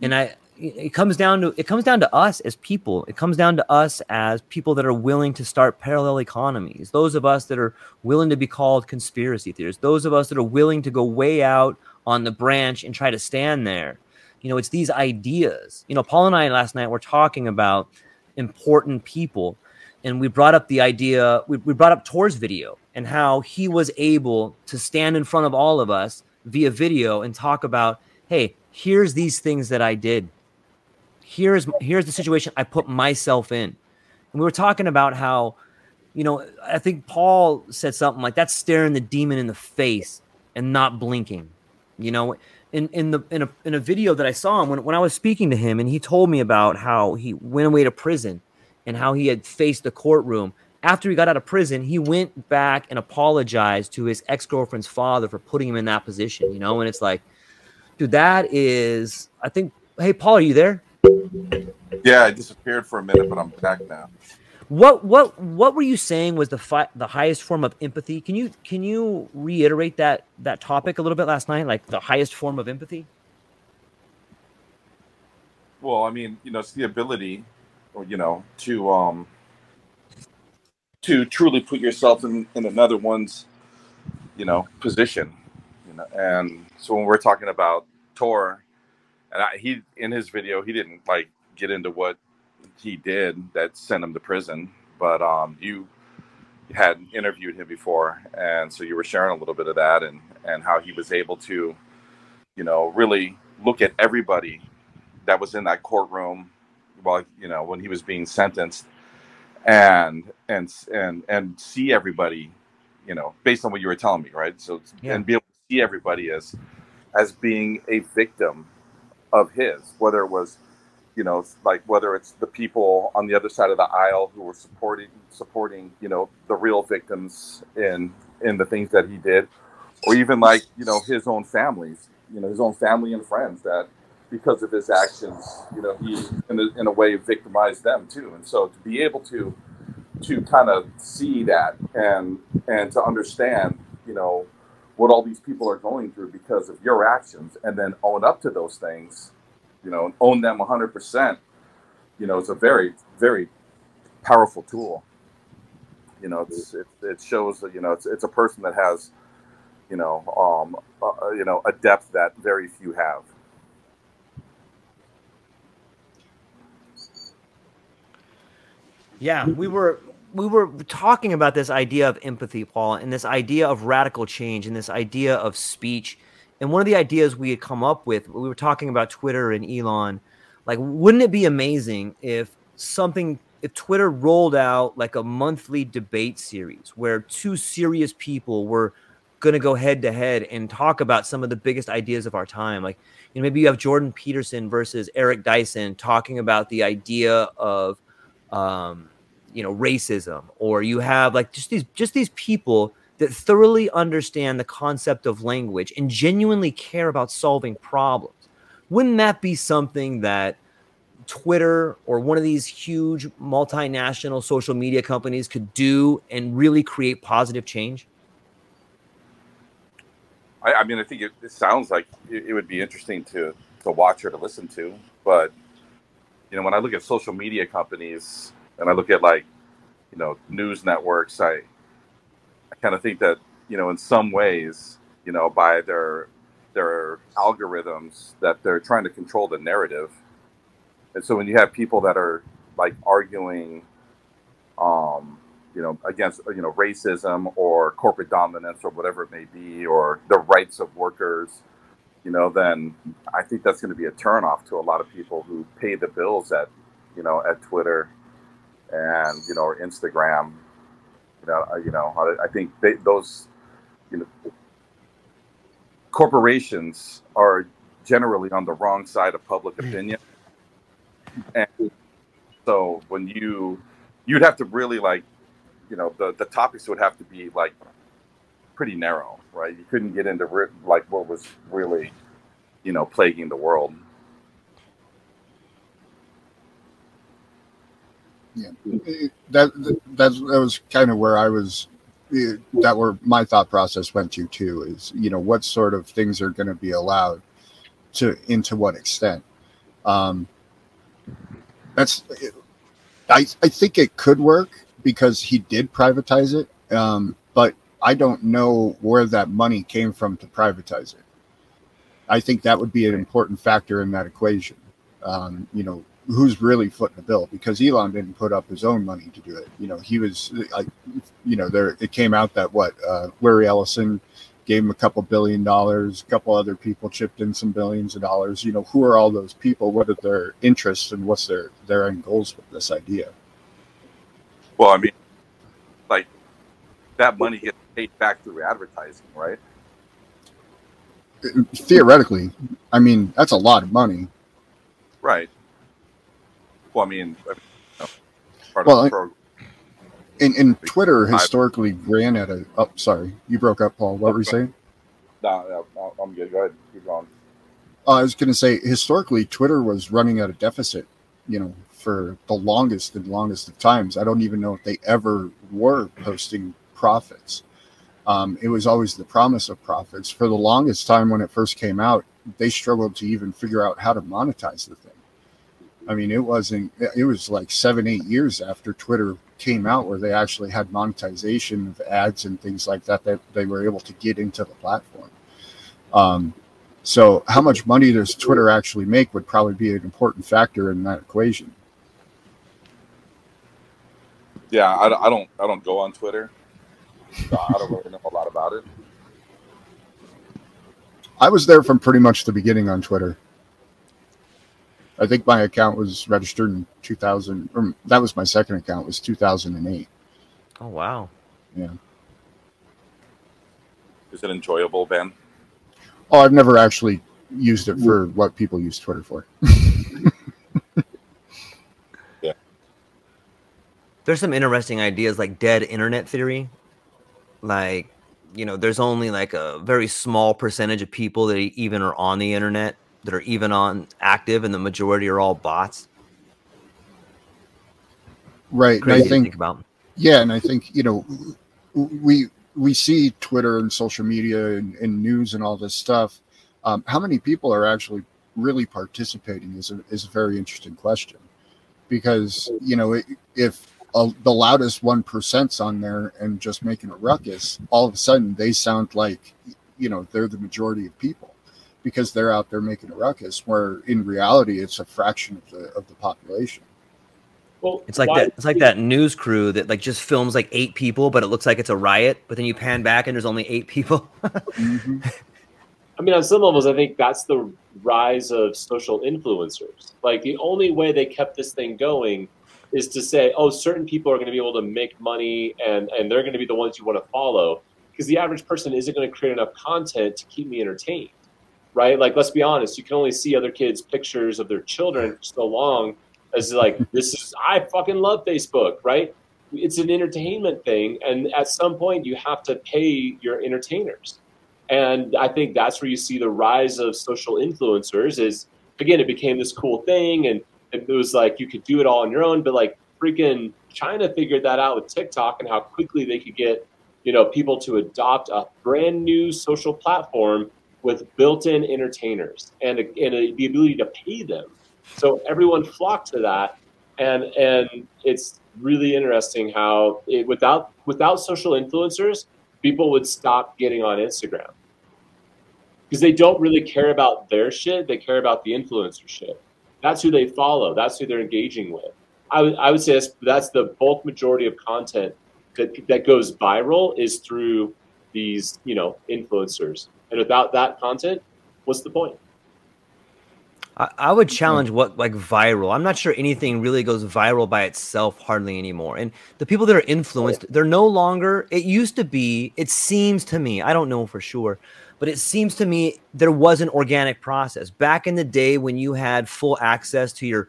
and i it comes down to it comes down to us as people. It comes down to us as people that are willing to start parallel economies. Those of us that are willing to be called conspiracy theorists. Those of us that are willing to go way out on the branch and try to stand there. You know it's these ideas. You know paul and i last night were talking about important people and we brought up the idea we, we brought up tor's video and how he was able to stand in front of all of us via video and talk about hey here's these things that i did here's here's the situation i put myself in and we were talking about how you know i think paul said something like that's staring the demon in the face and not blinking you know in, in the in a, in a video that i saw him when, when i was speaking to him and he told me about how he went away to prison and how he had faced the courtroom. After he got out of prison, he went back and apologized to his ex girlfriend's father for putting him in that position, you know? And it's like, dude, that is, I think, hey, Paul, are you there? Yeah, I disappeared for a minute, but I'm back now. What what what were you saying was the fi- the highest form of empathy? Can you can you reiterate that that topic a little bit last night, like the highest form of empathy? Well, I mean, you know, it's the ability, or you know, to um, to truly put yourself in in another one's, you know, position. You know, and so when we're talking about Tor, and I, he in his video, he didn't like get into what he did that sent him to prison, but um, you had interviewed him before, and so you were sharing a little bit of that and and how he was able to, you know, really look at everybody that was in that courtroom while you know when he was being sentenced and and and and see everybody you know based on what you were telling me right so Yeah. and be able to see everybody as as being a victim of his whether it was you know like whether it's the people on the other side of the aisle who were supporting supporting you know the real victims in in the things that he did or even like you know his own families you know his own family and friends that because of his actions, you know, he in a, in a way victimized them too. And so to be able to to kind of see that and and to understand, you know, what all these people are going through because of your actions, and then own up to those things, you know, and own them 100%, you know, it's a very very powerful tool. You know, it's, it, it shows that you know it's, it's a person that has, you know, um, uh, you know, a depth that very few have. Yeah, we were we were talking about this idea of empathy, Paul, and this idea of radical change and this idea of speech. And one of the ideas we had come up with, we were talking about Twitter and Elon. Like, wouldn't it be amazing if something, if Twitter rolled out like a monthly debate series where two serious people were going to go head to head and talk about some of the biggest ideas of our time? Like, you know, maybe you have Jordan Peterson versus Eric Dyson talking about the idea of, um, you know racism or you have like just these just these people that thoroughly understand the concept of language and genuinely care about solving problems wouldn't that be something that twitter or one of these huge multinational social media companies could do and really create positive change I, I mean, I think it, it sounds like it, it would be interesting to to watch or to listen to. But you know, when I look at social media companies and I look at like you know news networks, I I kind of think that you know in some ways, you know, by their their algorithms that they're trying to control the narrative. And so when you have people that are like arguing um, you know, against you know racism or corporate dominance or whatever it may be, or the rights of workers, you know, then I think that's going to be a turnoff to a lot of people who pay the bills at you know at Twitter and you know or Instagram. You know, uh, you know, I, I think they, those you know corporations are generally on the wrong side of public opinion, and so when you you'd have to really like you know the the topics would have to be like pretty narrow right? You couldn't get into like what was really you know plaguing the world Yeah, that that that was kind of where I was. eh, That where my thought process went to too is you know what sort of things are going to be allowed to into what extent. Um, that's I I think it could work because he did privatize it, um, but I don't know where that money came from to privatize it. I think that would be an important factor in that equation. Um, you know, who's really footing the bill because Elon didn't put up his own money to do it. You know, he was like, you know, there it came out that what uh, Larry Ellison gave him a couple billion dollars, a couple other people chipped in some billions of dollars. You know, who are all those people? What are their interests and what's their their end goals with this idea? well i mean like that money gets paid back through advertising right Theoretically, I mean that's a lot of money. right well i mean, I mean, you know, part Well, of I- the program And, and Twitter historically ran at a. Oh, sorry, you broke up, Paul. What were you saying? no, no, no, i'm good go ahead keep going Uh, I was going to say historically, Twitter was running at a deficit you know, for the longest and longest of times. I don't even know if they ever were posting profits. Um, it was always the promise of profits. For the longest time when it first came out, they struggled to even figure out how to monetize the thing. I mean, it wasn't, it was like seven, eight years after Twitter came out where they actually had monetization of ads and things like that that they were able to get into the platform. Um, so, how much money does Twitter actually make would probably be an important factor in that equation. Yeah, I, I don't I don't go on Twitter. So I don't really know a lot about it. I was there from pretty much the beginning on Twitter. I think my account was registered in 2000, or that was my second account, was 2008. Oh, wow. Yeah. Is it enjoyable, Ben? Oh, I've never actually used it for what people use Twitter for. yeah. There's some interesting ideas like dead internet theory. Like, you know, there's only like a very small percentage of people that even are on the internet that are even on active, and the majority are all bots. Right. Crazy and I think, think about. Yeah, and I think you know, we we see Twitter and social media and, and news and all this stuff. Um, how many people are actually really participating is a, is a very interesting question, because you know if uh, the loudest one percent's on there and just making a ruckus, all of a sudden they sound like you know they're the majority of people because they're out there making a ruckus where in reality it's a fraction of the of the population Well, It's like why- that. It's like that news crew that like just films like eight people, but it looks like it's a riot. But then you pan back and there's only eight people. Mm-hmm. I mean, on some levels, I think that's the rise of social influencers. Like the only way they kept this thing going is to say, oh, certain people are going to be able to make money, and and they're going to be the ones you want to follow, because the average person isn't going to create enough content to keep me entertained, right? Like, let's be honest, you can only see other kids' pictures of their children so long as like this is I fucking love Facebook, right? It's an entertainment thing, and at some point you have to pay your entertainers. And I think that's where you see the rise of social influencers is again, it became this cool thing and it was like you could do it all on your own, but like freaking China figured that out with TikTok and how quickly they could get, you know, people to adopt a brand new social platform with built-in entertainers and, a, and a, the ability to pay them. So everyone flocked to that, and and it's really interesting how it, without without social influencers, people would stop getting on Instagram because they don't really care about their shit. They care about the influencer shit. That's who they follow. That's who they're engaging with. I would I would say that's, that's the bulk majority of content that that goes viral is through these you know influencers. And without that content, what's the point? I, I would challenge what like viral. I'm not sure anything really goes viral by itself hardly anymore. And the people that are influenced, they're no longer. It used to be. It seems to me. I don't know for sure, but it seems to me there was an organic process back in the day when you had full access to your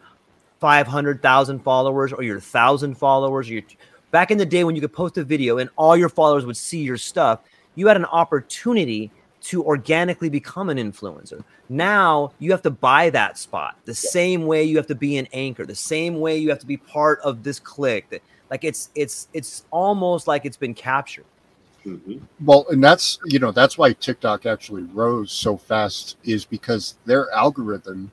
500,000 followers or your thousand followers. Or your back in the day when you could post a video and all your followers would see your stuff. You had an opportunity to organically become an influencer. Now you have to buy that spot the same way you have to be an anchor, the same way you have to be part of this clique. That like it's it's it's almost like it's been captured. Mm-hmm. Well, and that's you know that's why TikTok actually rose so fast is because their algorithm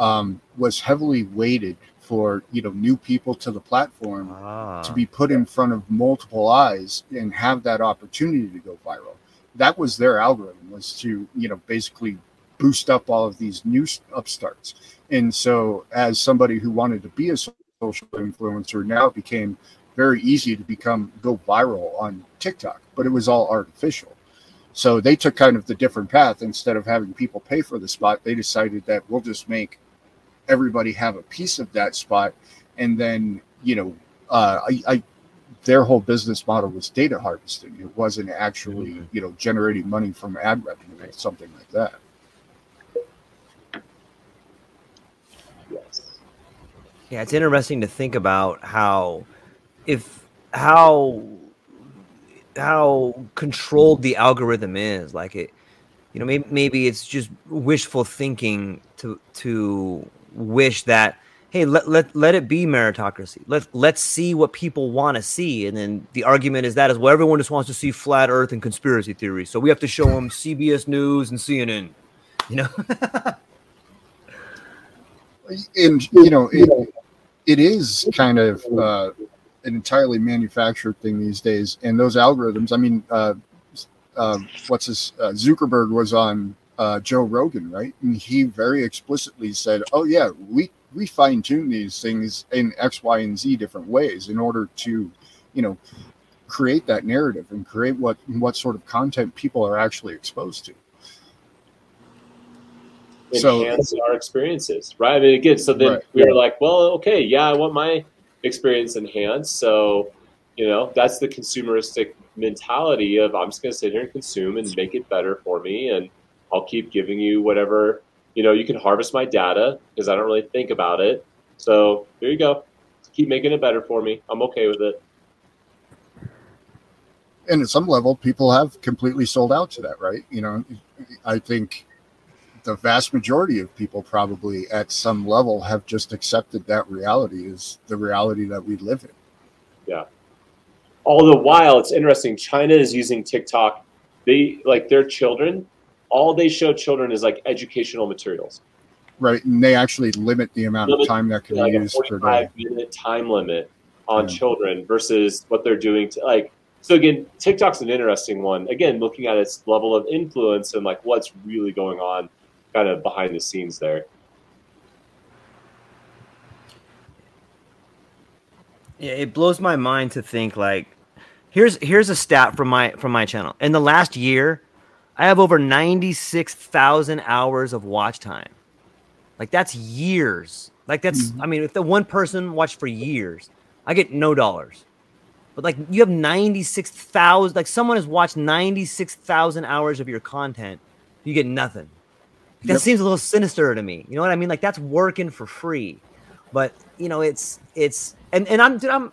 um, was heavily weighted for you know new people to the platform Ah, to be put in front of multiple eyes and have that opportunity to go viral. That was their algorithm was to you know basically boost up all of these new upstarts. And so, as somebody who wanted to be a social influencer, now it became very easy to become go viral on TikTok, but it was all artificial. So they took kind of the different path. Instead of having people pay for the spot, they decided that we'll just make everybody have a piece of that spot, and then you know, uh, I, I their whole business model was data harvesting. It wasn't actually Mhm. you know generating money from ad revenue or something like that. Yes. yeah, it's interesting to think about how if how how controlled the algorithm is. Like it, you know, maybe maybe it's just wishful thinking to to wish that hey, let, let, let it be meritocracy. Let, let's see what people want to see. And then the argument is that is well, everyone just wants to see flat earth and conspiracy theories. So we have to show them CBS News and CNN, you know? and, you know, it, it is kind of uh, an entirely manufactured thing these days. And those algorithms, I mean, uh, uh, what's his, uh, Zuckerberg was on uh, Joe Rogan, right? And he very explicitly said, "Oh yeah, we we fine tune these things in X, Y, and Z different ways in order to, you know, create that narrative and create what what sort of content people are actually exposed to. Enhance so, our experiences, right? I mean, again, so then right. we were like, well, okay, yeah, I want my experience enhanced. So, you know, that's the consumeristic mentality of I'm just going to sit here and consume and make it better for me, and I'll keep giving you whatever you know, you can harvest my data because I don't really think about it. So here you go. Keep making it better for me. I'm okay with it. And at some level, people have completely sold out to that, right? You know, I think the vast majority of people probably at some level have just accepted that reality is the reality that we live in. Yeah. All the while, it's interesting. China is using TikTok. They like their children all they show children is like educational materials. Right, and they actually limit the amount limit, of time that can like be used per day. minute time limit on yeah. children versus what they're doing to like. So again, TikTok's an interesting one. Again, looking at its level of influence and like what's really going on, kind of behind the scenes there. Yeah, it blows my mind to think like here's here's a stat from my from my channel. In the last year, I have over 96,000 hours of watch time. Like that's years. Like that's mm-hmm. I mean if the one person watched for years, I get no dollars. But like you have 96,000 like someone has watched 96,000 hours of your content, you get nothing. That yep. seems a little sinister to me. You know what I mean? Like that's working for free. But, you know, it's it's and and I'm dude, I'm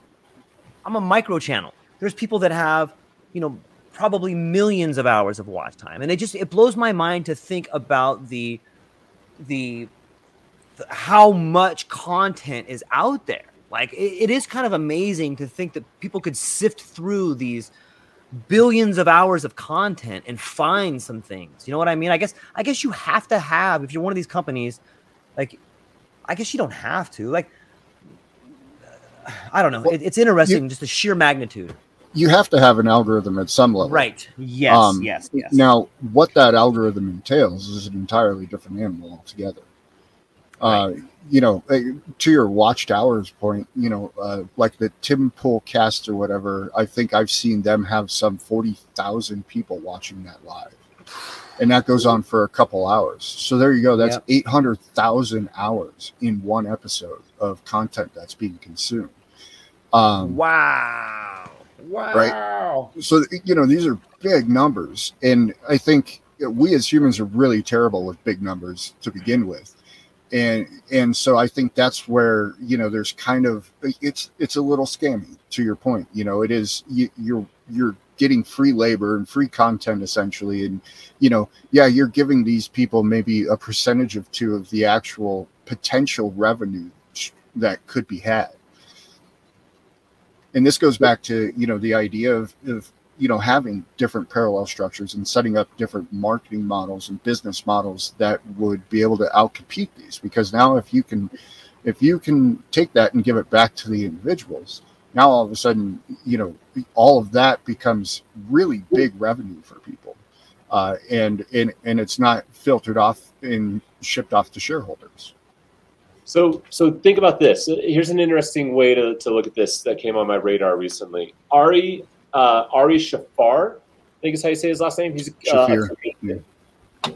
I'm a micro channel. There's people that have, you know, probably millions of hours of watch time. And it just it blows my mind to think about the the, the how much content is out there. Like it, it is kind of amazing to think that people could sift through these billions of hours of content and find some things. You know what i mean? I guess i guess you have to have if you're one of these companies like i guess you don't have to. Like i don't know. Well, it, it's interesting you, just the sheer magnitude you have to have an algorithm at some level. Right. Yes. Um, yes. Yes. Now, what that algorithm entails is an entirely different animal altogether. Uh, right. Uh, you know, uh, to your watched hours point, you know, uh, like the Tim Pool cast or whatever, I think I've seen them have some 40,000 people watching that live. And that goes on for a couple hours. So there you go. That's yep. 800,000 hours in one episode of content that's being consumed. Um, wow. Wow. Right. So, you know, these are big numbers. And I think we as humans are really terrible with big numbers to begin with. And and so I think that's where you know there's kind of it's it's a little scammy to your point. You know, it is you, you're you're getting free labor and free content essentially and you know yeah you're giving these people maybe a percentage of two of the actual potential revenue that could be had and this goes back to you know the idea of, of you know having different parallel structures and setting up different marketing models and business models that would be able to outcompete these. Because now if you can if you can take that and give it back to the individuals now all of a sudden you know all of that becomes really big revenue for people. Uh, and and and it's not filtered off and shipped off to shareholders so, so think about this. Here's an interesting way to, to look at this that came on my radar recently. Ari uh, Ari Shaffir, I think is how you say his last name. He's uh, yeah.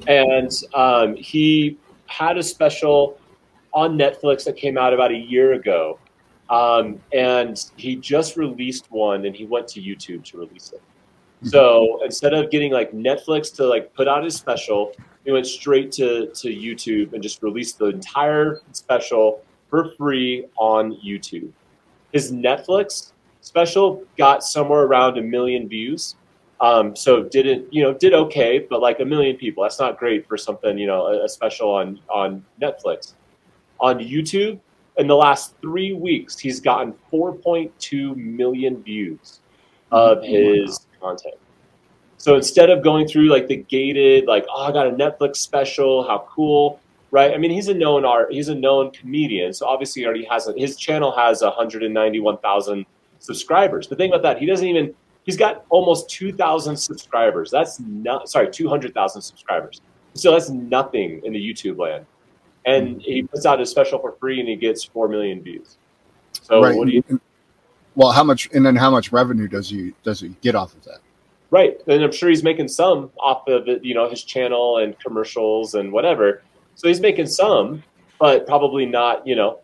and um, he had a special on Netflix that came out about a year ago, um, and he just released one, and he went to YouTube to release it. Mm-hmm. So instead of getting like Netflix to like put out his special, he went straight to, to YouTube and just released the entire special for free on YouTube. His Netflix special got somewhere around a million views. Um, so didn't you know did okay, but like a million people. That's not great for something you know a, a special on on Netflix. On YouTube, in the last three weeks, he's gotten 4.2 million views of his content. So instead of going through like the gated, like, oh, I got a Netflix special, how cool, right? I mean, he's a known art, he's a known comedian, so obviously he already has a, his channel has 191,000 subscribers. The thing about that, he doesn't even he's got almost 2,000 subscribers. That's not sorry, 200,000 subscribers. So that's nothing in the YouTube land. And mm-hmm. he puts out his special for free, and he gets four million views. So right. what do you? Well, how much and then how much revenue does he does he get off of that? Right, and I'm sure he's making some off of you know, his channel and commercials and whatever. So he's making some, but probably not, you know.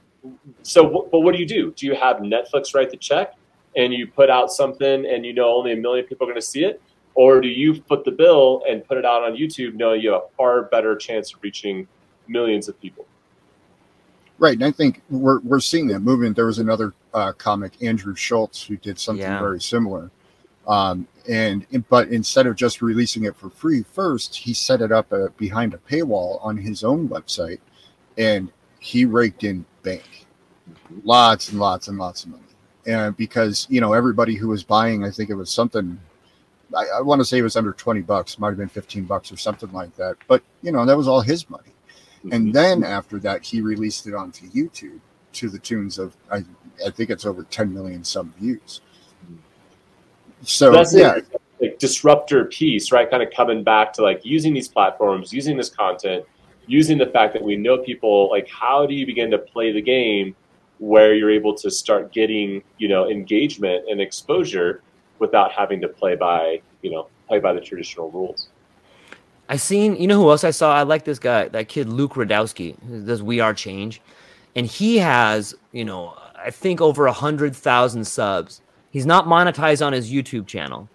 So, but what do you do? Do you have Netflix write the check, and you put out something, and you know only a million people are going to see it, or do you put the bill and put it out on YouTube, knowing you have a far better chance of reaching millions of people? Right, and I think we're we're seeing that movement. There was another uh, comic, Andrew Schulz, who did something Yeah. very similar. Um, and but instead of just releasing it for free first, he set it up uh, behind a paywall on his own website, and he raked in bank, lots and lots and lots of money. And because you know everybody who was buying, I think it was something. I, I want to say it was under twenty bucks, might have been fifteen bucks or something like that. But you know that was all his money. And then after that, he released it onto YouTube to the tunes of I, I think it's over 10 million some views. So that's yeah, the like disruptor piece, right? Kind of coming back to like using these platforms, using this content, using the fact that we know people. Like, how do you begin to play the game where you're able to start getting you know engagement and exposure without having to play by you know play by the traditional rules? I seen, you know who else I saw? I like this guy, that kid Luke Rudkowski, does We Are Change, and he has, you know, I think over a hundred thousand subs. He's not monetized on his YouTube channel,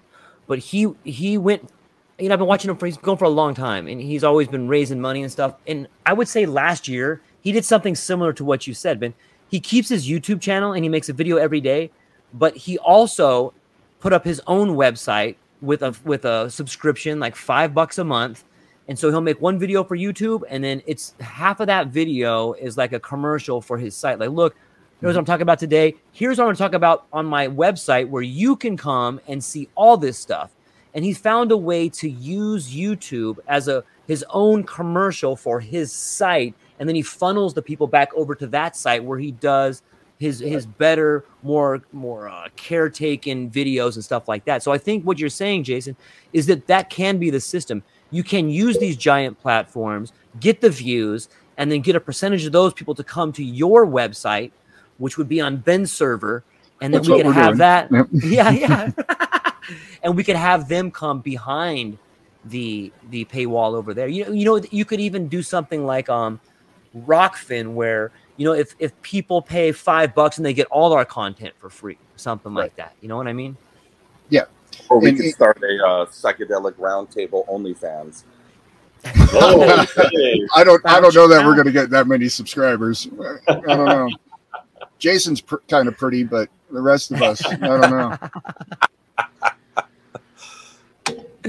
but he he went. You know, I've been watching him for he's going for a long time, and he's always been raising money and stuff. And I would say last year he did something similar to what you said, Ben. He keeps his YouTube channel and he makes a video every day, but he also put up his own website with a with a subscription, like five bucks a month. And so he'll make one video for YouTube, and then it's half of that video is like a commercial for his site. Like, look, here's what I'm talking about today. Here's what I'm going to talk about on my website where you can come and see all this stuff. And he's found a way to use YouTube as a his own commercial for his site, and then he funnels the people back over to that site where he does his his better, more more uh, caretaken videos and stuff like that. So I think what you're saying, Jason, is that that can be the system. You can use these giant platforms, get the views, and then get a percentage of those people to come to your website, which would be on Ben's server, and then That's we could have doing. that. Yep. Yeah, yeah. and we could have them come behind the the paywall over there. You know, you know, you could even do something like um Rokfin, where you know if if people pay five bucks and they get all our content for free, something like that. You know what I mean? Yeah. Or we And could it- start a uh, psychedelic roundtable OnlyFans. Oh, okay. I don't I don't know that we're going to get that many subscribers. I don't know. Jason's pr- kind of pretty, but the rest of us, I don't know.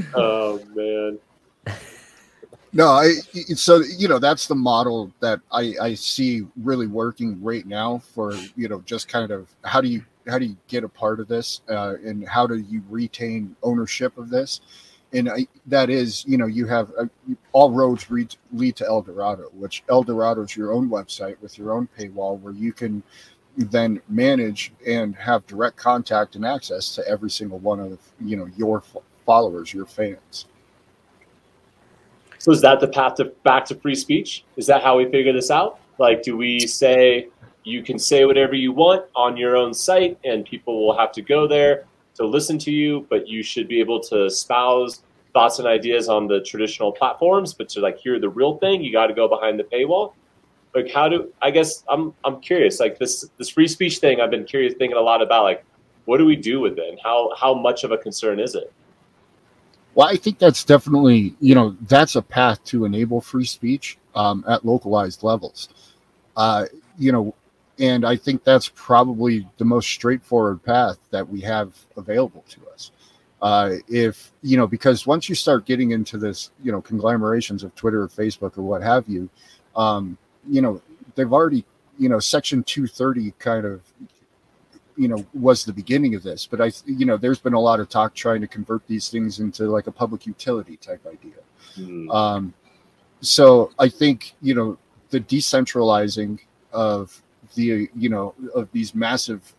oh man. No, I so you know that's the model that I I see really working right now for you know just kind of how do you how do you get a part of this uh, and how do you retain ownership of this and I, that is you know you have uh, all roads lead, lead to El Dorado which El Dorado is your own website with your own paywall where you can then manage and have direct contact and access to every single one of you know your followers your fans So is that the path to back to free speech? Is that how we figure this out? Like, do we say you can say whatever you want on your own site, and people will have to go there to listen to you, but you should be able to espouse thoughts and ideas on the traditional platforms, but to like hear the real thing, you got to go behind the paywall. Like, how do I guess I'm I'm curious. Like this this free speech thing, I've been curious, thinking a lot about. Like, what do we do with it? And how how much of a concern is it? Well, I think that's definitely, you know, that's a path to enable free speech um, at localized levels. Uh, you know, and I think that's probably the most straightforward path that we have available to us. Uh, if, you know, because once you start getting into this, you know, conglomerations of Twitter or Facebook or what have you, um, you know, they've already you know, Section 230 kind of, you know, was the beginning of this. But I, you know, there's been a lot of talk trying to convert these things into like a public utility type idea. Mm. Um, so I think you know the decentralizing of the you know of these massive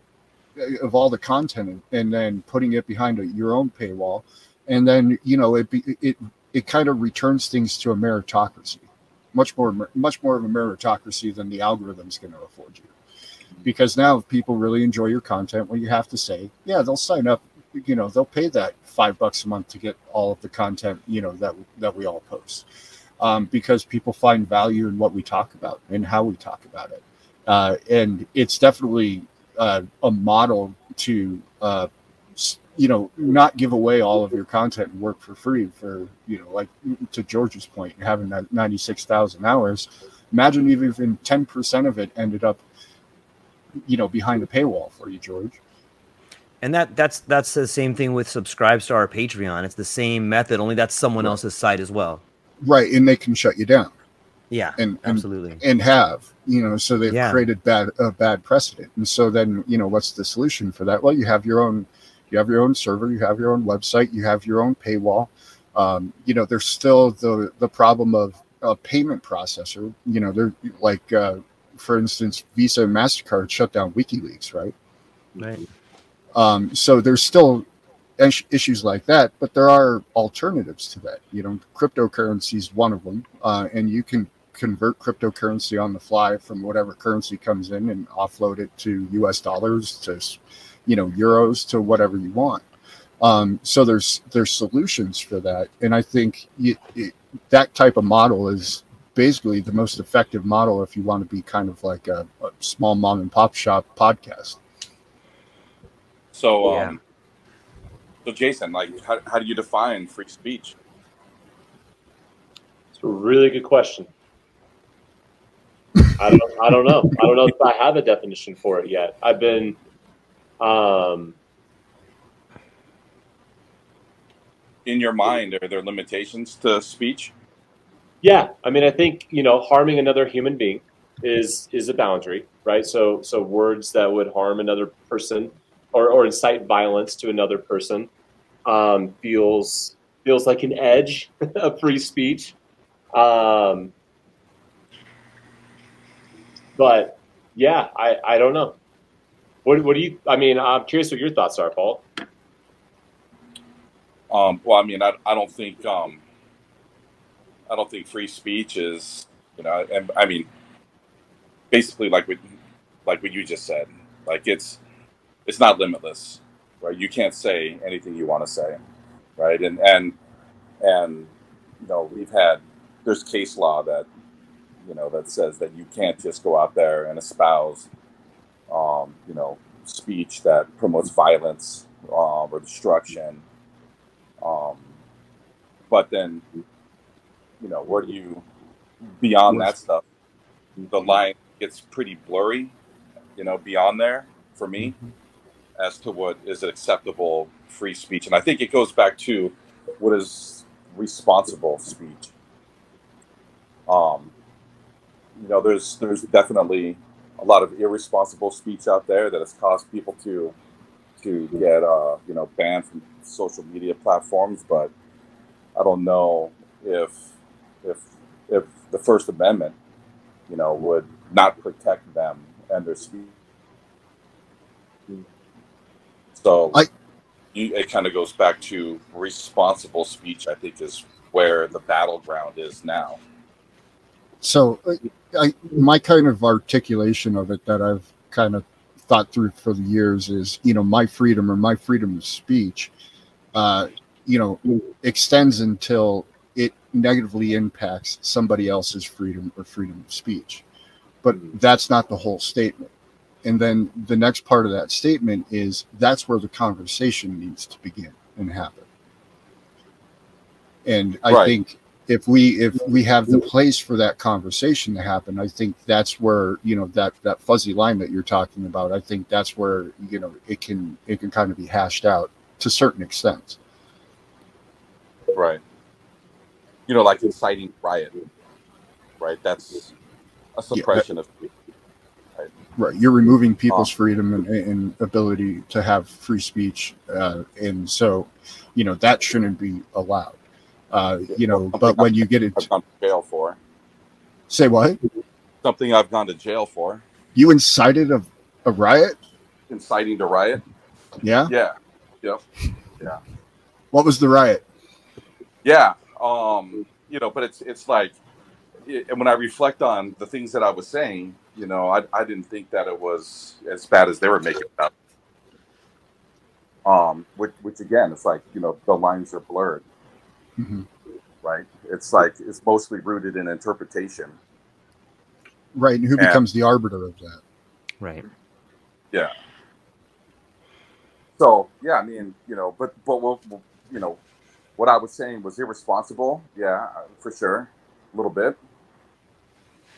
of all the content and then putting it behind a, your own paywall, and then you know it be, it it kind of returns things to a meritocracy, much more much more of a meritocracy than the algorithm's going to afford you, because now if people really enjoy your content, what you have to say, yeah, they'll sign up. You know, they'll pay that five bucks a month to get all of the content you know that that we all post um, because people find value in what we talk about and how we talk about it. Uh, and it's definitely uh, a model to, uh, you know, not give away all of your content and work for free for, you know, like to George's point, having that 96,000 hours. Imagine even 10% of it ended up, you know, behind a paywall for you, George. And that that's that's the same thing with Subscribestar or Patreon. It's the same method, only that's someone Right. else's site as well. Right. And they can shut you down. Yeah, And- and- absolutely. and have you know so they've Yeah. created bad a bad precedent and so then you know what's the solution for that well you have your own you have your own server you have your own website you have your own paywall um, you know there's still the the problem of a payment processor you know they're like uh, for instance visa and mastercard shut down wikileaks right right. um, so there's still issues like that, but there are alternatives to that. You know, cryptocurrency is one of them, uh, and you can convert cryptocurrency on the fly from whatever currency comes in and offload it to U.S. dollars to, you know, euros to whatever you want. Um, so there's there's solutions for that, and I think it, it, that type of model is basically the most effective model if you want to be kind of like a, a small mom and pop shop podcast. So, Yeah. um, so Jason, like, how, how do you define free speech? It's a really good question. I don't, I don't know. I don't know if I have a definition for it yet. I've been, um, In your mind, are there limitations to speech? yeah. I mean, I think you know, harming another human being is is a boundary, right? So, so words that would harm another person or, or incite violence to another person um, feels feels like an edge of free speech. Um, but yeah, I, I don't know. What, what do you? I mean, I'm curious what your thoughts are, Paul. Um, well, I mean, I, I don't think um, I don't think free speech is you know, and I mean, basically like what like what you just said, like it's it's not limitless, right? You can't say anything you want to say, right? And and and you know, we've had there's case law that you know that says that you can't just go out there and espouse um, you know speech that promotes violence um, or destruction um, but then, you know, where do you, beyond that stuff, the line gets pretty blurry, you know, beyond there for me as to what is acceptable free speech. And I think it goes back to what is responsible speech. Um, you know, there's there's definitely a lot of irresponsible speech out there that has caused people to to get uh, you know banned from social media platforms, but I don't know if if if the First Amendment, you know, would not protect them and their speech. So I- you, it kind of goes back to responsible speech. I think is where the battleground is now. So, I, I, my kind of articulation of it that I've kind of thought through for the years is, you know, my freedom or my freedom of speech, uh, you know, extends until it negatively impacts somebody else's freedom or freedom of speech. But that's not the whole statement. And then the next part of that statement is that's where the conversation needs to begin and happen. And I Right. think if we if we have the place for that conversation to happen, I think that's where you know that that fuzzy line that you're talking about. I think that's where you know it can it can kind of be hashed out to certain extent. Right. You know, like inciting riot. Right. That's a suppression of. Right. You're removing people's freedom and, and ability to have free speech. Uh, and so, you know, that shouldn't be allowed. Uh, you know, but when you get I've into gone to jail for say what something I've gone to jail for, you incited a, a riot, inciting to riot. yeah. Yeah, yep, Yeah. What was the riot? yeah. Um, you know, but it's it's like, it, and when I reflect on the things that I was saying, you know, I I didn't think that it was as bad as they were making it up. Um, which which again, it's like you know the lines are blurred, hmm right? It's like it's mostly rooted in interpretation. Right. And who Yeah. becomes the arbiter of that? Right. Yeah. So yeah, I mean, you know, but but what you know, what I was saying was irresponsible. Yeah, for sure, a little bit.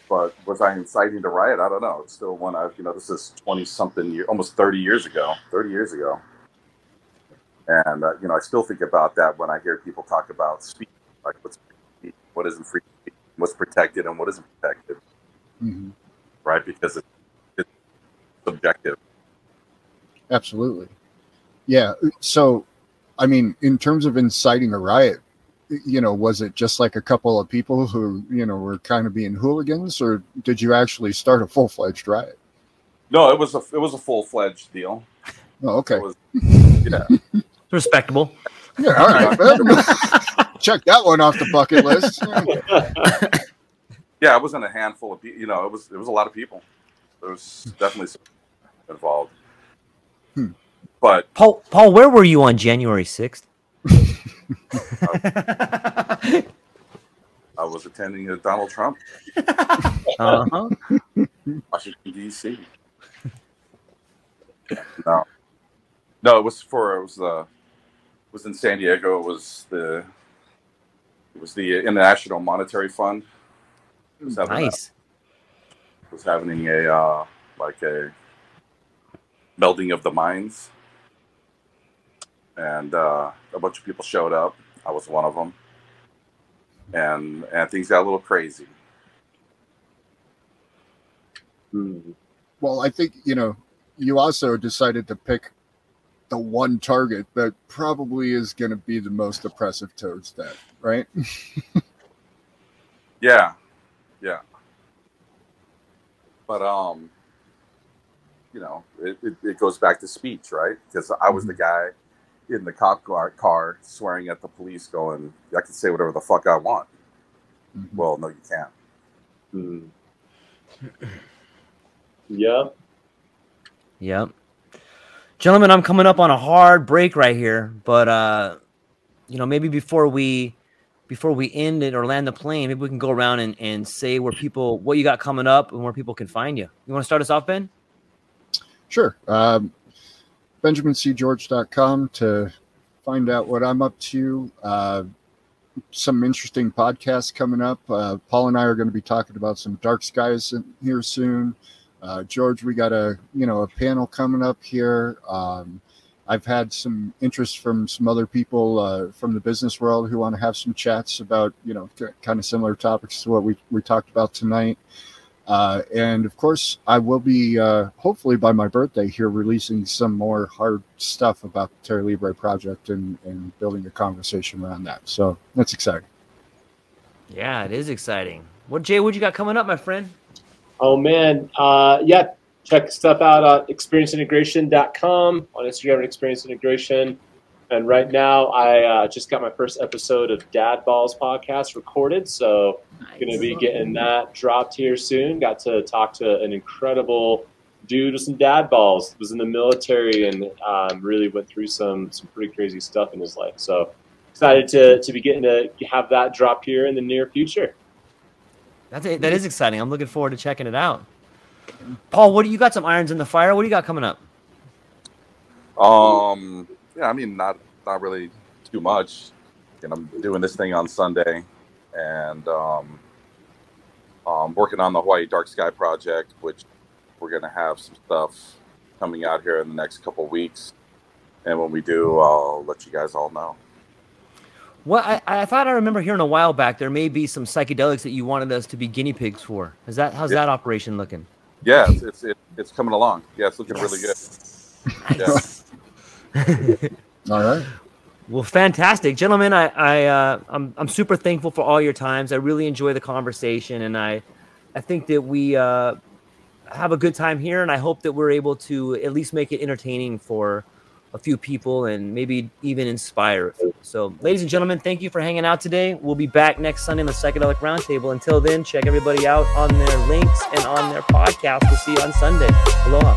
But was I inciting to riot? I don't know. It's still one I've you know this is twenty something year, almost thirty years ago, thirty years ago, and uh, you know I still think about that when I hear people talk about speech, like what's free what isn't free, speech, what's protected and what isn't protected, hmm right? Because it's, it's subjective. Absolutely. Yeah. So, I mean, in terms of inciting a riot, you know, was it just like a couple of people who, you know, were kind of being hooligans, or did you actually start a full fledged riot? No, it was a it was a full fledged deal. Oh, okay. It was, yeah. Respectable. Yeah, all right. Check that one off the bucket list. yeah, it wasn't a handful of people. You know, it was it was a lot of people. There was definitely some involved. Hmm. But Paul, Paul, where were you on January sixth? I was attending a Donald Trump, uh-huh. Washington D.C. no, no, it was for it was the it was in San Diego. It was the it was the International Monetary Fund. It was having a- Nice. was having a uh, like a melding of the minds, and uh, a bunch of people showed up. I was one of them, and and things got a little crazy. Well, I think, you know, you also decided to pick the one target that probably is going to be the most oppressive towards that, right? Yeah, yeah. But um, you know, it, it, it goes back to speech, right? Because I was the guy in the cop car, car swearing at the police, going, "I can say whatever the fuck I want." Mhm. Well, no, you can't. Mm. yeah. Yep. Gentlemen, I'm coming up on a hard break right here, but uh you know, maybe before we before we end it or land the plane, maybe we can go around and, and say where people what you got coming up and where people can find you. You want to start us off, Ben? Sure. Um, BenjaminCGeorge.com to find out what I'm up to. Uh, some interesting podcasts coming up. Uh, Paul and I are going to be talking about some dark skies here soon. Uh, George, we got a you know a panel coming up here. Um, I've had some interest from some other people uh, from the business world who want to have some chats about you know kind of similar topics to what we we talked about tonight. Uh, and of course, I will be uh, hopefully by my birthday here releasing some more hard stuff about the Terra Libre project and, and building a conversation around that. So that's exciting. Yeah, it is exciting. What Jay, what you got coming up, my friend? Oh man, uh, yeah. Check stuff out on experienceintegration.com on Instagram at Experience Integration. And right now, I uh, just got my first episode of Dad Balls podcast recorded, so going to be getting that dropped here soon. Got to talk to an incredible dude with some dad balls. Was in the military and um, really went through some some pretty crazy stuff in his life. So excited to to be getting to have that drop here in the near future. That's it. That is exciting. I'm looking forward to checking it out. Paul, what do you got? Some irons in the fire. What do you got coming up? Um, yeah, I mean, not not really too much. And I'm doing this thing on Sunday, and um, um, working on the Hawaii Dark Sky project, which we're gonna have some stuff coming out here in the next couple weeks. And when we do, I'll let you guys all know. Well, I, I thought I remember hearing a while back there may be some psychedelics that you wanted us to be guinea pigs for. Is that how's Yeah. that operation looking? yeah, it's it's, it, it's coming along. Yeah, it's looking really good. Yeah. All right. Well, fantastic, gentlemen. I, I, uh, I'm, I'm super thankful for all your times. I really enjoy the conversation, and I, I think that we uh, have a good time here, and I hope that we're able to at least make it entertaining for a few people and maybe even inspire. So, ladies and gentlemen, thank you for hanging out today. We'll be back next Sunday on the Psychedelic Roundtable. Until then, check everybody out on their links and on their podcast. We'll see you on Sunday. Aloha.